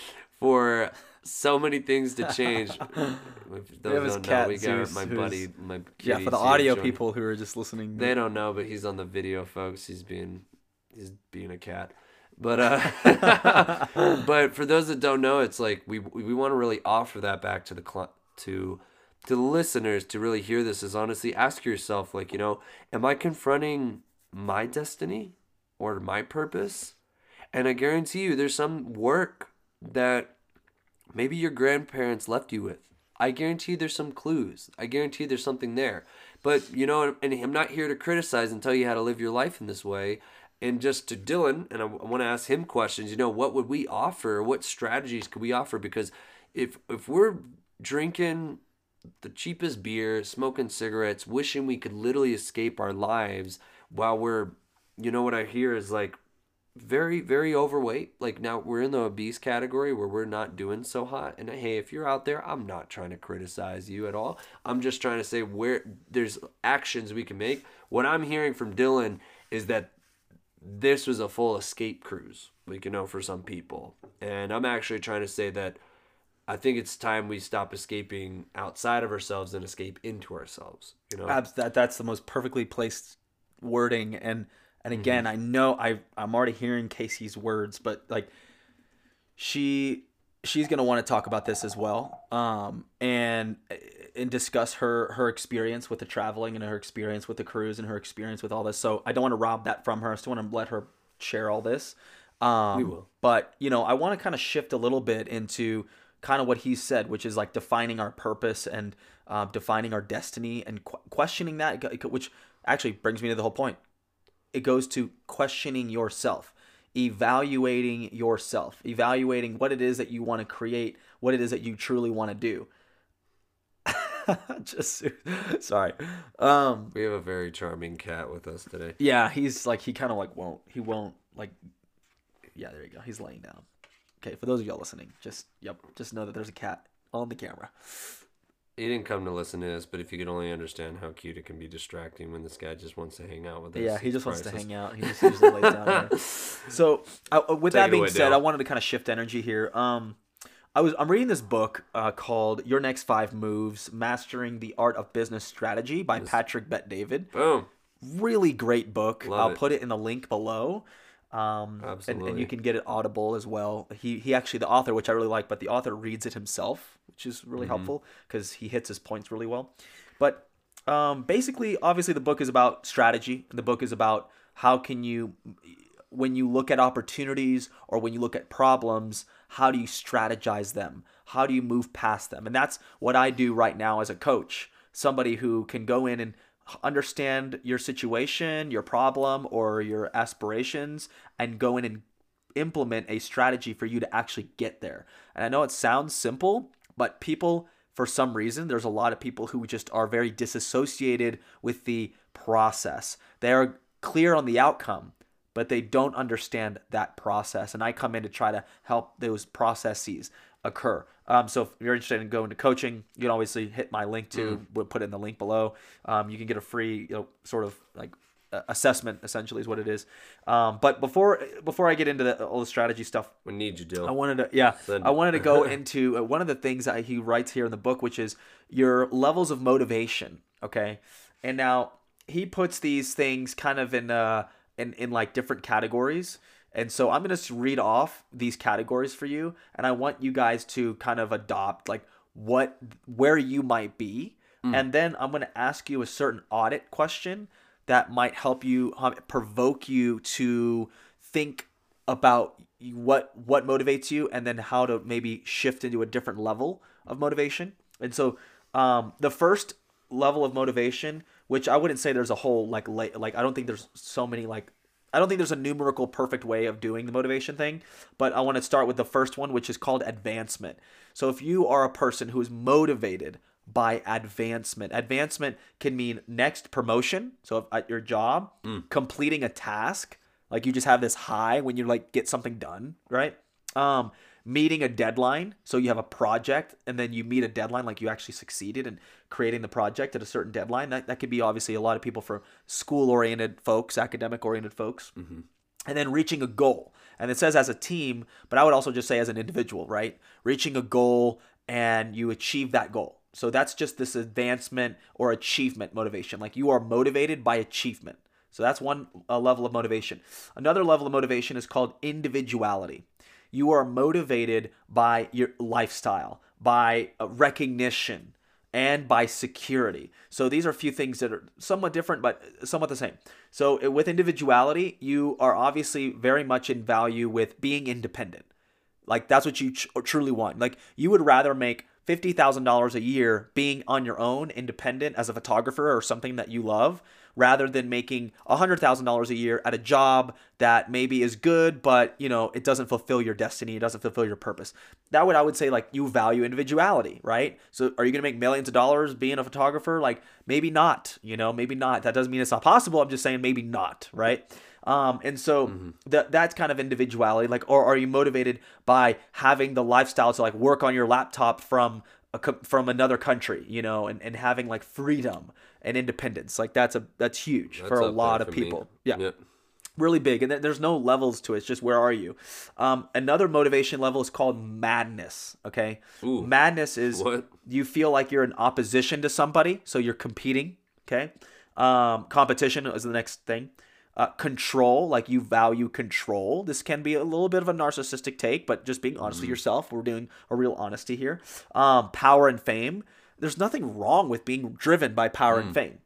Speaker 1: for so many things to change.
Speaker 2: those don't know, we got my buddy, my yeah. For the audio people who are just listening,
Speaker 1: they don't know, but he's on the video, folks. He's being he's being a cat. But uh, but for those that don't know, it's like we we want to really offer that back to the cl- to to the listeners to really hear this is honestly ask yourself like you know am i confronting my destiny or my purpose? And i guarantee you there's some work that maybe your grandparents left you with. I guarantee there's some clues. I guarantee there's something there. But you know and i'm not here to criticize and tell you how to live your life in this way. And just to dylon and i, I want to ask him questions you know what would we offer? What strategies could we offer? Because if if we're drinking the cheapest beer, smoking cigarettes, wishing we could literally escape our lives while we're, you know, what I hear is like very, very overweight. Like now we're in the obese category where we're not doing so hot. And hey, if you're out there, I'm not trying to criticize you at all. I'm just trying to say where there's actions we can make. What I'm hearing from Dylon is that this was a full escape cruise, like, you know, for some people. And I'm actually trying to say that I think it's time we stop escaping outside of ourselves and escape into ourselves. You know,
Speaker 2: that that's the most perfectly placed wording. And and again, mm-hmm. I know I I'm already hearing Casey's words, but like she she's gonna want to talk about this as well, um, and and discuss her her experience with the traveling and her experience with the cruise and her experience with all this. So I don't want to rob that from her. I still want to let her share all this. Um, we will. But you know, I want to kind of shift a little bit into kind of what he said, which is like defining our purpose and uh, defining our destiny and qu- questioning that, which actually brings me to the whole point. It goes to questioning yourself, evaluating yourself, evaluating what it is that you want to create, what it is that you truly want to do. Just sorry. Um,
Speaker 1: we have a very charming cat with us today.
Speaker 2: Yeah, he's like he kind of like won't he won't like. Yeah, there you go. He's laying down. Okay, for those of y'all listening, just yep, just know that there's a cat on the camera.
Speaker 1: He didn't come to listen to us, but if you could only understand how cute it can be distracting when this guy just wants to hang out with us.
Speaker 2: Yeah, he just wants to hang out. He just usually lays down here. So, uh, uh, with Take that being away, said, Dale. I wanted to kind of shift energy here. Um, I was I'm reading this book uh, called Your Next Five Moves: Mastering the Art of Business Strategy by yes. Patrick Bet David.
Speaker 1: Boom.
Speaker 2: Really great book. Love I'll it. put it in the link below. Um, Absolutely. And, and you can get it audible as well. He he actually the author, which I really like, but the author reads it himself, which is really mm-hmm. helpful because he hits his points really well. But um, basically, obviously, the book is about strategy. The book is about how can you, when you look at opportunities or when you look at problems, how do you strategize them? How do you move past them? And that's what I do right now as a coach. Somebody who can go in and understand your situation, your problem, or your aspirations, and go in and implement a strategy for you to actually get there. And I know it sounds simple, but people, for some reason, there's a lot of people who just are very disassociated with the process. They are clear on the outcome, but they don't understand that process. And I come in to try to help those processes occur. Um, so if you're interested in going to coaching, you can obviously hit my link to.
Speaker 1: Mm.
Speaker 2: We'll put in the link below. Um, you can get a free, you know, sort of like assessment essentially is what it is. Um, but before before I get into the, all the strategy stuff,
Speaker 1: We need you, Dill.
Speaker 2: I wanted to yeah, I wanted to go into uh, one of the things that he writes here in the book, which is your levels of motivation. Okay, and now he puts these things kind of in uh in in like different categories. And so I'm going to read off these categories for you and I want you guys to kind of adopt like what where you might be. And then I'm going to ask you a certain audit question that might help you um, provoke you to think about what what motivates you and then how to maybe shift into a different level of motivation. And so um, the first level of motivation which i wouldn't say there's a whole like la- like i don't think there's so many like i don't think there's a numerical perfect way of doing the motivation thing but i want to start with the first one which is called advancement so if you are a person who is motivated by advancement. Advancement can mean next promotion. So if at your job, completing a task, like you just have this high when you like get something done, right? Um, meeting a deadline. So you have a project and then you meet a deadline, like you actually succeeded in creating the project at a certain deadline. That, that could be obviously a lot of people for school oriented folks, academic oriented folks and then reaching a goal. And it says as a team, but I would also just say as an individual, right? Reaching a goal and you achieve that goal. So that's just this advancement or achievement motivation. Like you are motivated by achievement. So that's one uh, level of motivation. Another level of motivation is called individuality. You are motivated by your lifestyle, by uh, recognition, and by security. So these are a few things that are somewhat different, but somewhat the same. So uh, with individuality, you are obviously very much in value with being independent. Like that's what you tr- truly want. Like you would rather make fifty thousand dollars a year being on your own, independent as a photographer or something that you love, rather than making hundred thousand dollars a year at a job that maybe is good, but you know it doesn't fulfill your destiny, it doesn't fulfill your purpose. That would I would say like you value individuality, right? So are you gonna make millions of dollars being a photographer? Like maybe not, you know, maybe not. That doesn't mean it's not possible. I'm just saying maybe not, right? Um, and so that that's kind of individuality. Like, or are you motivated by having the lifestyle to like work on your laptop from a, from another country, you know, and, and having like freedom and independence? Like that's a that's huge for a lot of
Speaker 1: for me.
Speaker 2: people. Yeah
Speaker 1: Yep.
Speaker 2: really big and there's no levels to it it's just where are you um, another motivation level is called madness okay
Speaker 1: Ooh.
Speaker 2: madness is
Speaker 1: What?
Speaker 2: you feel like you're in opposition to somebody so you're competing okay um, competition is the next thing uh, control like you value control this can be a little bit of a narcissistic take but just being honest with yourself we're doing a real honesty here um, power and fame there's nothing wrong with being driven by power and fame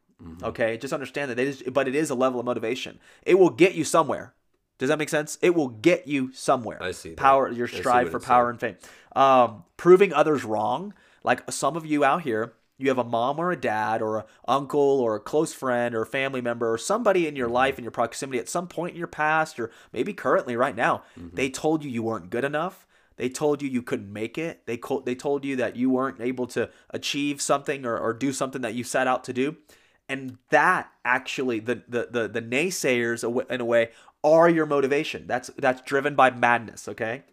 Speaker 2: okay? Just understand that it is but it is a level of motivation. It will get you somewhere. Does that make sense? It will get you somewhere.
Speaker 1: I see that.
Speaker 2: power your strive for power and fame. Um, proving others wrong like some of you out here you have a mom or a dad or a uncle or a close friend or a family member or somebody in
Speaker 1: Mm-hmm.
Speaker 2: your life in your proximity at some point in your past or maybe currently right now
Speaker 1: Mm-hmm.
Speaker 2: they told you you weren't good enough they told you you couldn't make it. They co- they told you that you weren't able to achieve something or, or do something that you set out to do. And that actually the the the, the naysayers in a way are your motivation. That's that's driven by madness okay?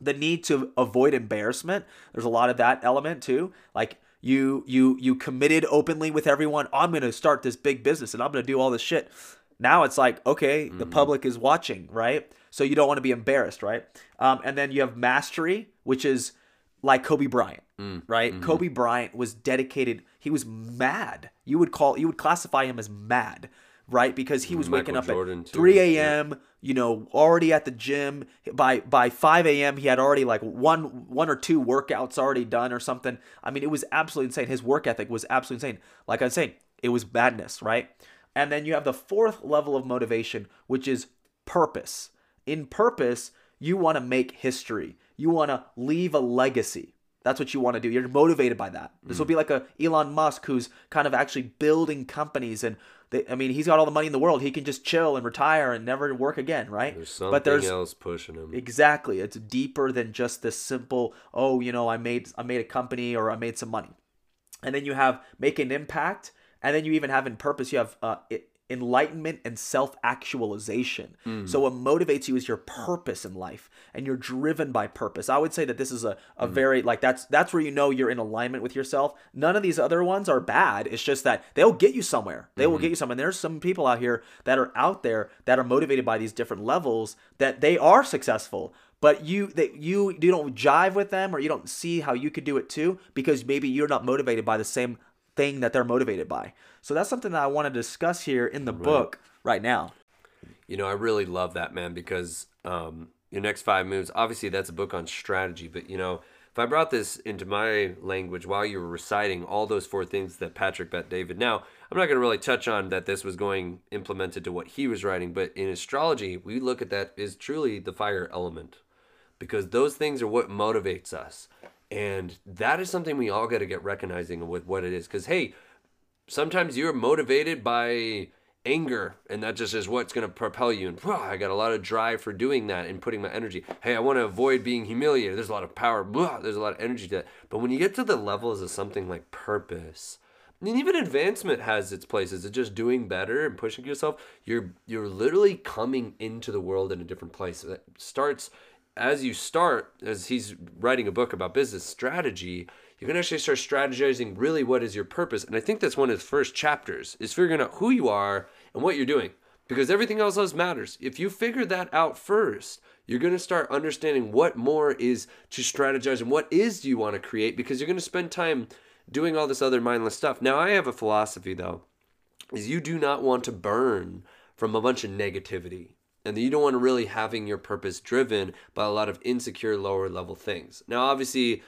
Speaker 2: The need to avoid embarrassment there's a lot of that element too. Like you you you committed openly with everyone i'm going to start this big business and i'm going to do all this shit. Now it's like okay the mm-hmm. public is watching right so you don't want to be embarrassed right? Um, and then you have mastery which is like kobe bryant right? kobe bryant was dedicated he was mad. You would call you would classify him as mad right? Because he was waking up
Speaker 1: Jordan,
Speaker 2: at 3 a.m you know already at the gym. By by 5 a.m he had already like one one or two workouts already done or something. I mean it was absolutely insane. His work ethic was absolutely insane. Like I'm saying it was madness right? And then you have the fourth level of motivation which is purpose in purpose you want to make history you want to leave a legacy that's what you want to do. You're motivated by that. This
Speaker 1: Mm.
Speaker 2: will be like a Elon Musk who's kind of actually building companies, and they, I mean, he's got all the money in the world. He can just chill and retire and never work again, right?
Speaker 1: There's something
Speaker 2: but there's
Speaker 1: else pushing him.
Speaker 2: exactly. It's deeper than just this simple. Oh, you know, I made I made a company or I made some money, and then you have make an impact, and then you even have in purpose. You have uh, i- enlightenment and self-actualization. Hmm. So what motivates you is your purpose in life and you're driven by purpose. I would say that this is a, a hmm. very like that's that's where you know you're in alignment with yourself. None of these other ones are bad. It's just that they'll get you somewhere. They will hmm. get you somewhere. And there's some people out here that are out there that are motivated by these different levels that they are successful but you that you you don't jive with them or you don't see how you could do it too because maybe you're not motivated by the same thing that they're motivated by. So that's something that I want to discuss here in the book right now.
Speaker 1: You know, I really love that, man, because um, your next five moves, obviously, that's a book on strategy. But, you know, if I brought this into my language while you were reciting all those four things that Patrick Bet David, now, I'm not going to really touch on that this was going implemented to what he was writing, but in astrology, we look at that as truly the fire element because those things are what motivates us. And that is something we all got to get recognizing with what it is. Because, hey, sometimes you're motivated by anger and that just is what's going to propel you. And "Whew, i got a lot of drive for doing that and putting my energy. Hey i want to avoid being humiliated. There's a lot of power. There's a lot of energy to that. But when you get to the levels of something like purpose and even advancement has its places. It's just doing better and pushing yourself. You're you're literally coming into the world in a different place. That starts as you start as he's writing a book about business strategy you can actually start strategizing really what is your purpose and i think that's one of the first chapters is figuring out who you are and what you're doing because everything else else matters. If you figure that out first you're going to start understanding what more is to strategize and what is you want to create because you're going to spend time doing all this other mindless stuff. Now i have a philosophy though is you do not want to burn from a bunch of negativity and you don't want to really having your purpose driven by a lot of insecure lower level things. Now obviously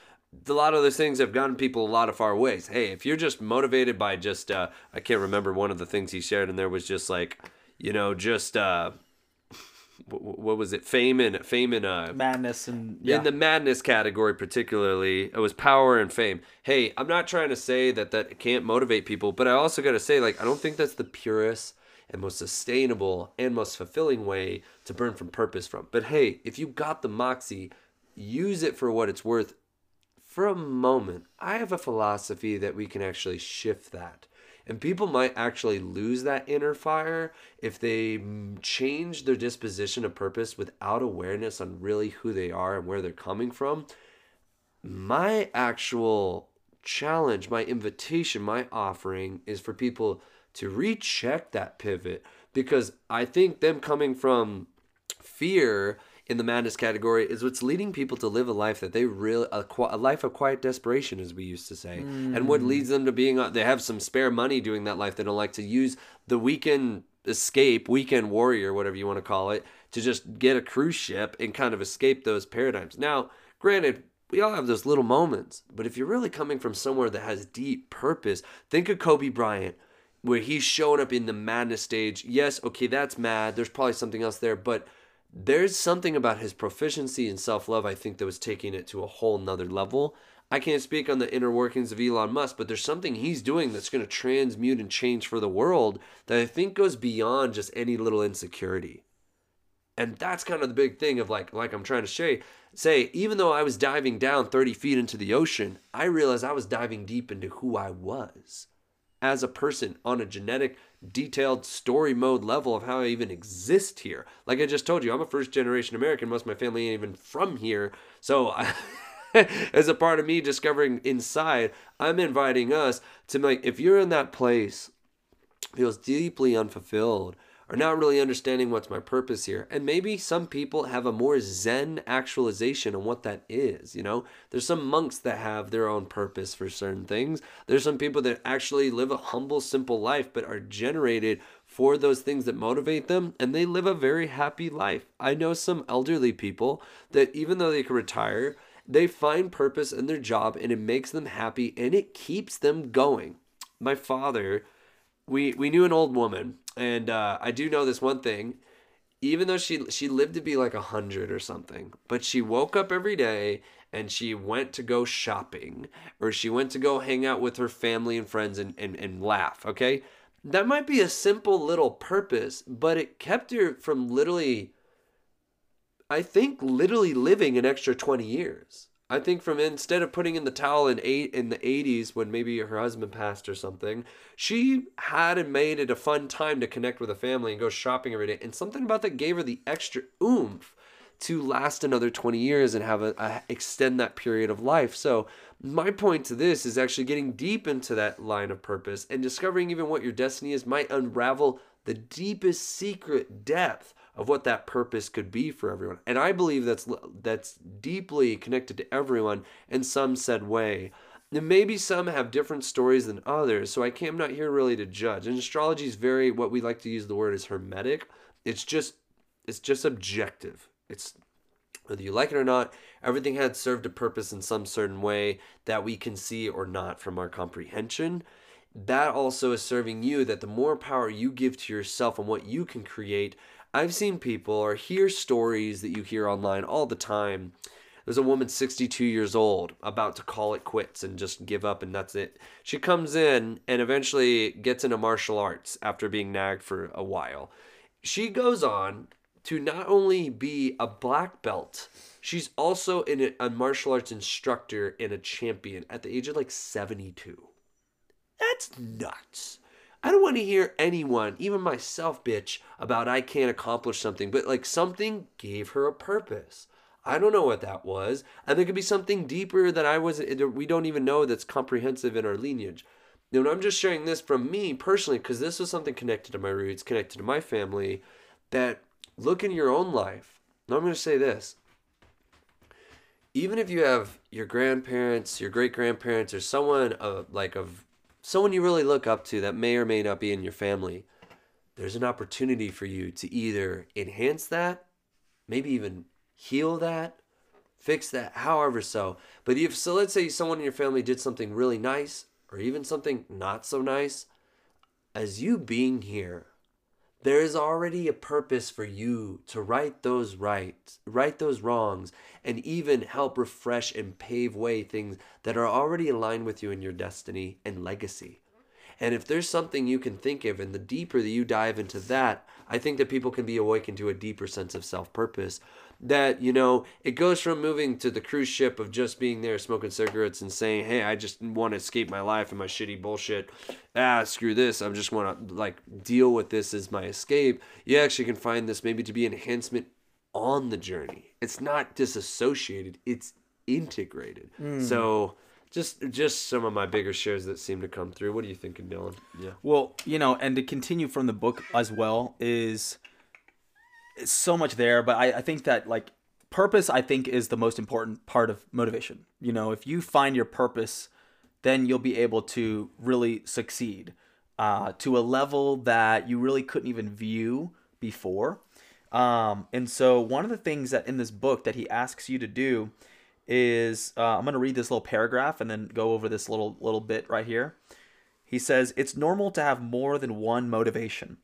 Speaker 1: a lot of those things have gotten people a lot of far ways. Hey if you're just motivated by just uh, i can't remember one of the things he shared and there was just like you know just uh what, what was it? Fame and fame and uh
Speaker 2: Madness and yeah.
Speaker 1: in the madness category particularly it was power and fame. Hey i'm not trying to say that that can't motivate people but i also got to say like i don't think that's the purest and most sustainable and most fulfilling way to burn from purpose from. But hey if you got the moxie use it for what it's worth for a moment i have a philosophy that we can actually shift that. And people might actually lose that inner fire if they mm, change their disposition of purpose without awareness on really who they are and where they're coming from. My actual challenge, my invitation, my offering is for people to recheck that pivot because I think them coming from fear in the madness category is what's leading people to live a life that they really a, a life of quiet desperation as we used to say. And what leads them to being uh, they have some spare money doing that life. They don't like to use the weekend escape weekend warrior whatever you want to call it to just get a cruise ship and kind of escape those paradigms. Now granted we all have those little moments but if you're really coming from somewhere that has deep purpose think of kobe bryant where he's showing up in the madness stage. Yes okay that's mad. There's probably something else there but there's something about his proficiency and self-love i think that was taking it to a whole nother level. I can't speak on the inner workings of elon musk but there's something he's doing that's going to transmute and change for the world that i think goes beyond just any little insecurity. And that's kind of the big thing of like like i'm trying to say say even though i was diving down 30 feet into the ocean i realized i was diving deep into who i was as a person on a genetic detailed story mode level of how I even exist here. Like I just told you, I'm a first generation American. Most of my family ain't even from here. So I, as a part of me discovering inside, I'm inviting us to like if you're in that place feels deeply unfulfilled or not really understanding what's my purpose here. And maybe some people have a more zen actualization on what that is, you know? There's some monks that have their own purpose for certain things. There's some people that actually live a humble, simple life but are generated for those things that motivate them and they live a very happy life. I know some elderly people that even though they can retire, they find purpose in their job and it makes them happy and it keeps them going. My father we we knew an old woman, and uh, I do know this one thing. Even though she she lived to be like a hundred or something, but she woke up every day and she went to go shopping or she went to go hang out with her family and friends and, and, and laugh. Okay, that might be a simple little purpose, but it kept her from literally. I think literally living an extra 20 years. I think from instead of putting in the towel in eight in the 80s when maybe her husband passed or something, she had and made it a fun time to connect with a family and go shopping every day. And something about that gave her the extra oomph to last another 20 years and have a, a extend that period of life. So my point to this is actually getting deep into that line of purpose and discovering even what your destiny is might unravel the deepest secret depth of what that purpose could be for everyone. And I believe that's that's deeply connected to everyone in some said way. And maybe some have different stories than others, so I can't, I'm not here really to judge. And astrology is very what we like to use the word is hermetic. It's just it's just objective. It's whether you like it or not, everything had served a purpose in some certain way that we can see or not from our comprehension that also is serving you that the more power you give to yourself and what you can create I've seen people or hear stories that you hear online all the time. There's a woman 62 years old about to call it quits and just give up and that's it. She comes in and eventually gets into martial arts after being nagged for a while. She goes on to not only be a black belt, she's also in a martial arts instructor and a champion at the age of like 72. That's nuts. I don't want to hear anyone, even myself, bitch about I can't accomplish something, but like something gave her a purpose. I don't know what that was. And there could be something deeper that I wasn't, we don't even know that's comprehensive in our lineage. And I'm just sharing this from me personally because this was something connected to my roots, connected to my family. That look in your own life. Now I'm going to say this. Even if you have your grandparents, your great grandparents, or someone of like of someone you really look up to that may or may not be in your family, there's an opportunity for you to either enhance that, maybe even heal that, fix that, however so. But if so, let's say someone in your family did something really nice or even something not so nice, as you being here, there is already a purpose for you to right those rights, right those wrongs, and even help refresh and pave way things that are already aligned with you in your destiny and legacy. And if there's something you can think of, and the deeper that you dive into that, I think that people can be awakened to a deeper sense of self purpose that you know it goes from moving to the cruise ship of just being there smoking cigarettes and saying hey i just want to escape my life and my shitty bullshit. Ah screw this. I just want to like deal with this as my escape. You actually can find this maybe to be enhancement on the journey. It's not disassociated. It's integrated. Mm. so just just some of my bigger shares that seem to come through. What are you thinking dylon?
Speaker 2: Yeah. Well you know and to continue from the book as well is so much there, but I, I think that like purpose, I think is the most important part of motivation. You know, if you find your purpose, then you'll be able to really succeed uh, to a level that you really couldn't even view before. Um, and so one of the things that in this book that he asks you to do is uh, I'm going to read this little paragraph and then go over this little little bit right here. He says it's normal to have more than one motivation.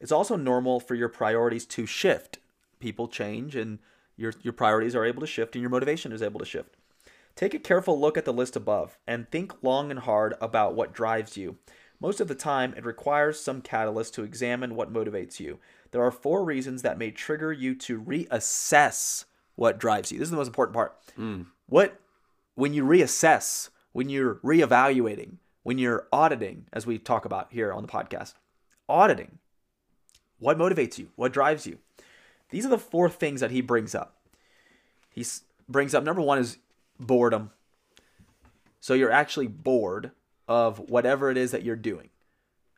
Speaker 2: It's also normal for your priorities to shift. People change and your, your priorities are able to shift and your motivation is able to shift. Take a careful look at the list above and think long and hard about what drives you. Most of the time, it requires some catalyst to examine what motivates you. There are four reasons that may trigger you to reassess what drives you. This is the most important part. Mm. What, when you reassess, when you're reevaluating, when you're auditing, as we talk about here on the podcast, auditing what motivates you? What drives you? These are the four things that he brings up. He brings up number one is boredom. So you're actually bored of whatever it is that you're doing.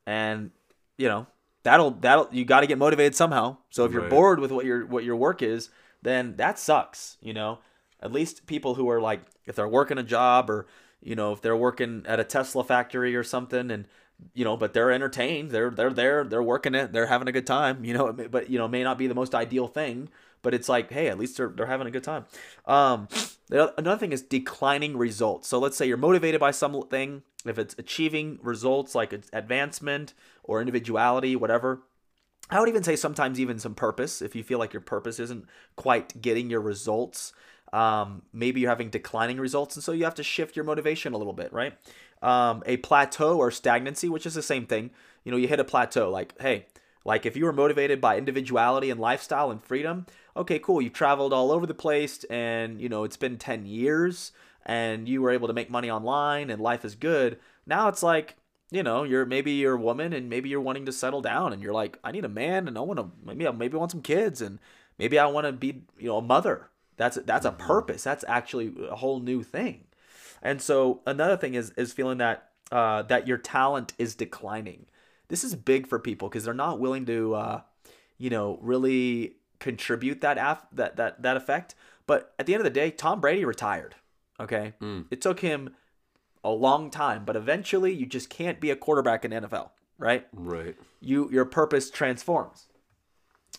Speaker 2: And, you know, that'll that'll you got to get motivated somehow. So if you're right. bored with what your what your work is, then that sucks, you know. At least people who are like if they're working a job or you know, if they're working at a Tesla factory or something and you know, but they're entertained. They're they're there. They're working it. They're having a good time. You know, but you know, may not be the most ideal thing, but it's like, hey, at least they're they're having a good time. Um, another thing is declining results. So let's say you're motivated by something. If it's achieving results like advancement or individuality, whatever. I would even say sometimes even some purpose. If you feel like your purpose isn't quite getting your results, um, maybe you're having declining results, and so you have to shift your motivation a little bit, right? Um, a plateau or stagnancy, which is the same thing. You know, you hit a plateau, like, hey, Like if you were motivated by individuality and lifestyle and freedom, okay, cool. You've traveled all over the place and, you know, it's been 10 years and you were able to make money online and life is good. Now it's like, you know, you're maybe you're a woman and maybe you're wanting to settle down and you're like, I need a man and I want to maybe I maybe want some kids and maybe I want to be, you know, a mother. That's that's a purpose. That's actually a whole new thing. And so another thing is is feeling that uh, that your talent is declining. This is big for people because they're not willing to, uh, you know, really contribute that af- that that that effect. But at the end of the day, Tom Brady retired. Okay, it took him a long time, but eventually, you just can't be a quarterback in NFL, right?
Speaker 1: Right.
Speaker 2: You your purpose transforms.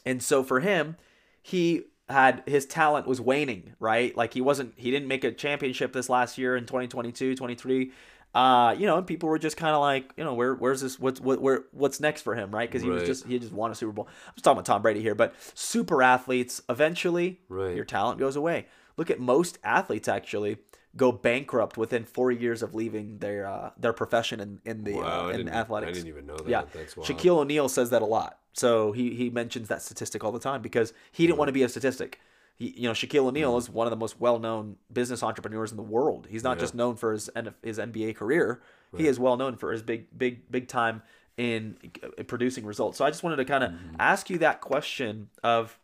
Speaker 2: And so for him, he had his talent was waning, right? Like he wasn't he didn't make a championship this last year in 2022, 23. Uh, you know, and people were just kind of like, you know, where where's this what's what where what's next for him, right? Cuz he was just he just won a Super Bowl. I'm just talking about Tom Brady here, but super athletes eventually
Speaker 1: Right.
Speaker 2: your talent goes away. Look at most athletes actually go bankrupt within 4 years of leaving their uh, their profession in in the
Speaker 1: Wow,
Speaker 2: uh, in athletics.
Speaker 1: I didn't even know that.
Speaker 2: Yeah. Shaquille O'Neal says that a lot. So he he mentions that statistic all the time because he didn't want to be a statistic. He, you know, Shaquille O'Neal is one of the most well-known business entrepreneurs in the world. He's not
Speaker 1: Yeah.
Speaker 2: just known for his his NBA career. He is well known for his big big big time in uh, producing results. So I just wanted to kind of
Speaker 1: Mm-hmm.
Speaker 2: ask you that question of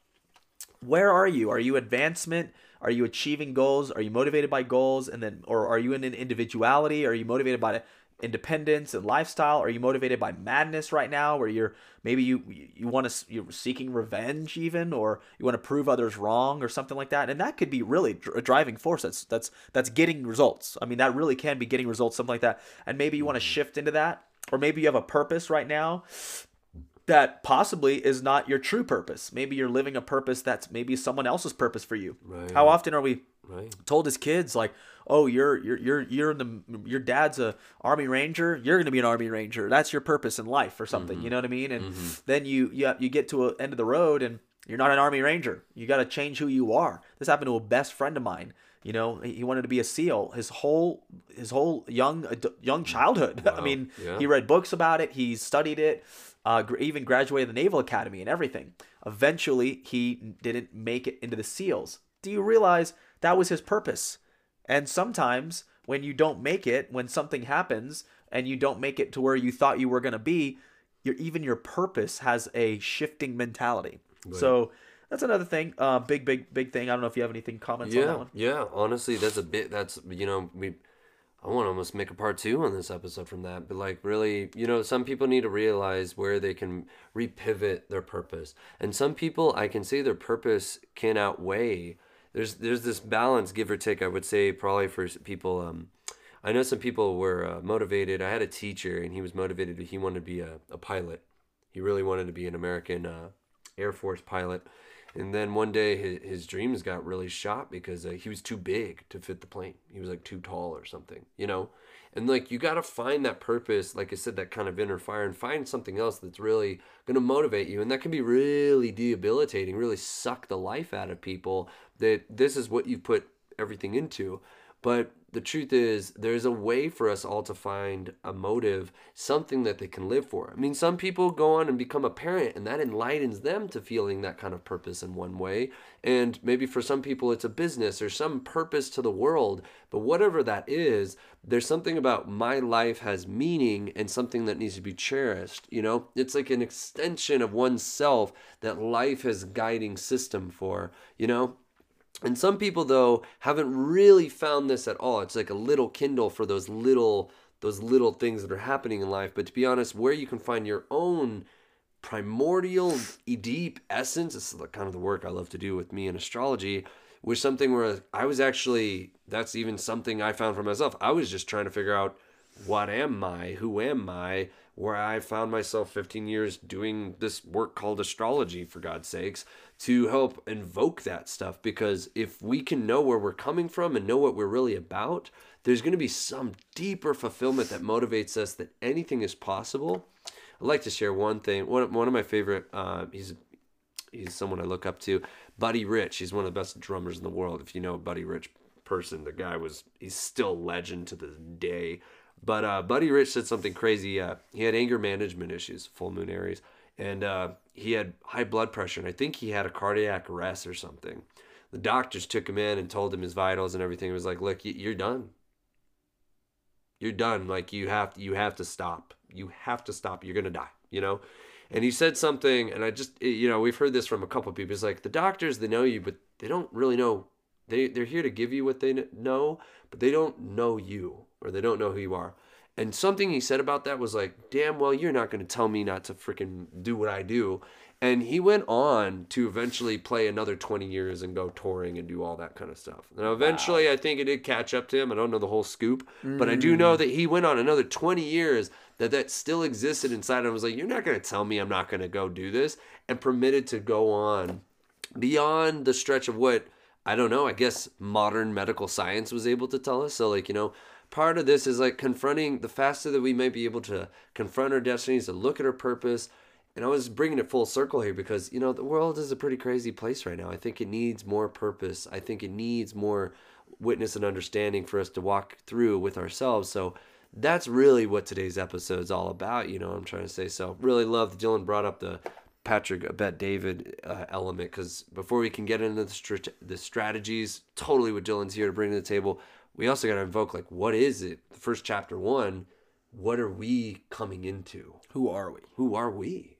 Speaker 2: where are you? Are you advancement? Are you achieving goals? Are you motivated by goals? And then, or are you in an individuality? Are you motivated by independence and lifestyle? Are you motivated by madness right now, where you're maybe you you want to you're seeking revenge even, or you want to prove others wrong or something like that? And that could be really a driving force. That's that's that's getting results. I mean, that really can be getting results, something like that. And maybe you want to mm-hmm. shift into that, or maybe you have a purpose right now that possibly is not your true purpose. Maybe you're living a purpose that's maybe someone else's purpose for you.
Speaker 1: Right.
Speaker 2: How often are we
Speaker 1: Right.
Speaker 2: told as kids like, "Oh, you're you're you're you're in the your dad's a army ranger. You're going to be an army ranger. That's your purpose in life or something." You know what I mean? And then you you you get to a end of the road and you're not an army ranger. You got to change who you are. This happened to a best friend of mine. You know, he wanted to be a SEAL his whole his whole young young childhood. I mean,
Speaker 1: Yeah.
Speaker 2: he read books about it. He studied it. Uh, even graduated the Naval Academy and everything. Eventually, he didn't make it into the SEALs. Do you realize that was his purpose? And sometimes when you don't make it, when something happens and you don't make it to where you thought you were going to be, your even your purpose has a shifting mentality. So that's another thing. Uh, big, big, big thing. I don't know if you have anything comments on that
Speaker 1: Yeah,
Speaker 2: one.
Speaker 1: yeah. Honestly, that's a bit. That's you know we. I want to almost make a part two on this episode from that, but like really, you know, some people need to realize where they can repivot their purpose, and some people I can say their purpose can outweigh. There's there's this balance, give or take. I would say probably for people. Um, I know some people were uh, motivated. I had a teacher, and he was motivated. He wanted to be a, a pilot. He really wanted to be an American uh, Air Force pilot. And then one day his, his dreams got really shot because uh, he was too big to fit the plane. He was like too tall or something, you know? And like you got to find that purpose, like I said, that kind of inner fire and find something else that's really going to motivate you. And that can be really debilitating, really suck the life out of people that this is what you put everything into. But the truth is, there's a way for us all to find a motive, something that they can live for. I mean, some people go on and become a parent, and that enlightens them to feeling that kind of purpose in one way. And maybe for some people, it's a business or some purpose to the world. But whatever that is, there's something about my life has meaning and something that needs to be cherished. You know, it's like an extension of oneself that life has guiding system for, you know? And some people though haven't really found this at all. It's like a little Kindle for those little those little things that are happening in life. But to be honest, where you can find your own primordial, deep essence, this is the kind of the work I love to do with me in astrology, was something where I was actually that's even something I found for myself. I was just trying to figure out what am I? Who am I? Where I found myself 15 years doing this work called astrology, for God's sakes, to help invoke that stuff. Because if we can know where we're coming from and know what we're really about, there's going to be some deeper fulfillment that motivates us that anything is possible. I'd like to share one thing. One, one of my favorite, uh, he's he's someone I look up to. Buddy Rich, he's one of the best drummers in the world. If you know Buddy Rich person, the guy was he's still legend to this day. But uh, Buddy Rich said something crazy. Uh, he had anger management issues, full moon Aries, and uh, he had high blood pressure, and I think he had a cardiac arrest or something. The doctors took him in and told him his vitals and everything. It was like, look, you're done. You're done. Like you have to, you have to stop. You have to stop. You're gonna die. You know. And he said something, and I just you know we've heard this from a couple of people. It's like the doctors they know you, but they don't really know. They they're here to give you what they know, but they don't know you or they don't know who you are. And something he said about that was like, damn well, you're not going to tell me not to freaking do what I do. And he went on to eventually play another 20 years and go touring and do all that kind of stuff. Now, eventually, wow. I think it did catch up to him. I don't know the whole scoop, mm. but I do know that he went on another 20 years that that still existed inside him. I was like, you're not going to tell me I'm not going to go do this, and permitted to go on beyond the stretch of what I don't know. I guess modern medical science was able to tell us. So, like, you know, part of this is like confronting the faster that we might be able to confront our destinies, to look at our purpose. And I was bringing it full circle here because, you know, the world is a pretty crazy place right now. I think it needs more purpose. I think it needs more witness and understanding for us to walk through with ourselves. So that's really what today's episode is all about. You know I'm trying to say? So really love that Dylon brought up the Patrick Bet David uh, element because before we can get into the, the strategies, totally what Dylon's here to bring to the table we also got to invoke like what is it? The first chapter one what are we coming into?
Speaker 2: Who are we?
Speaker 1: Who are we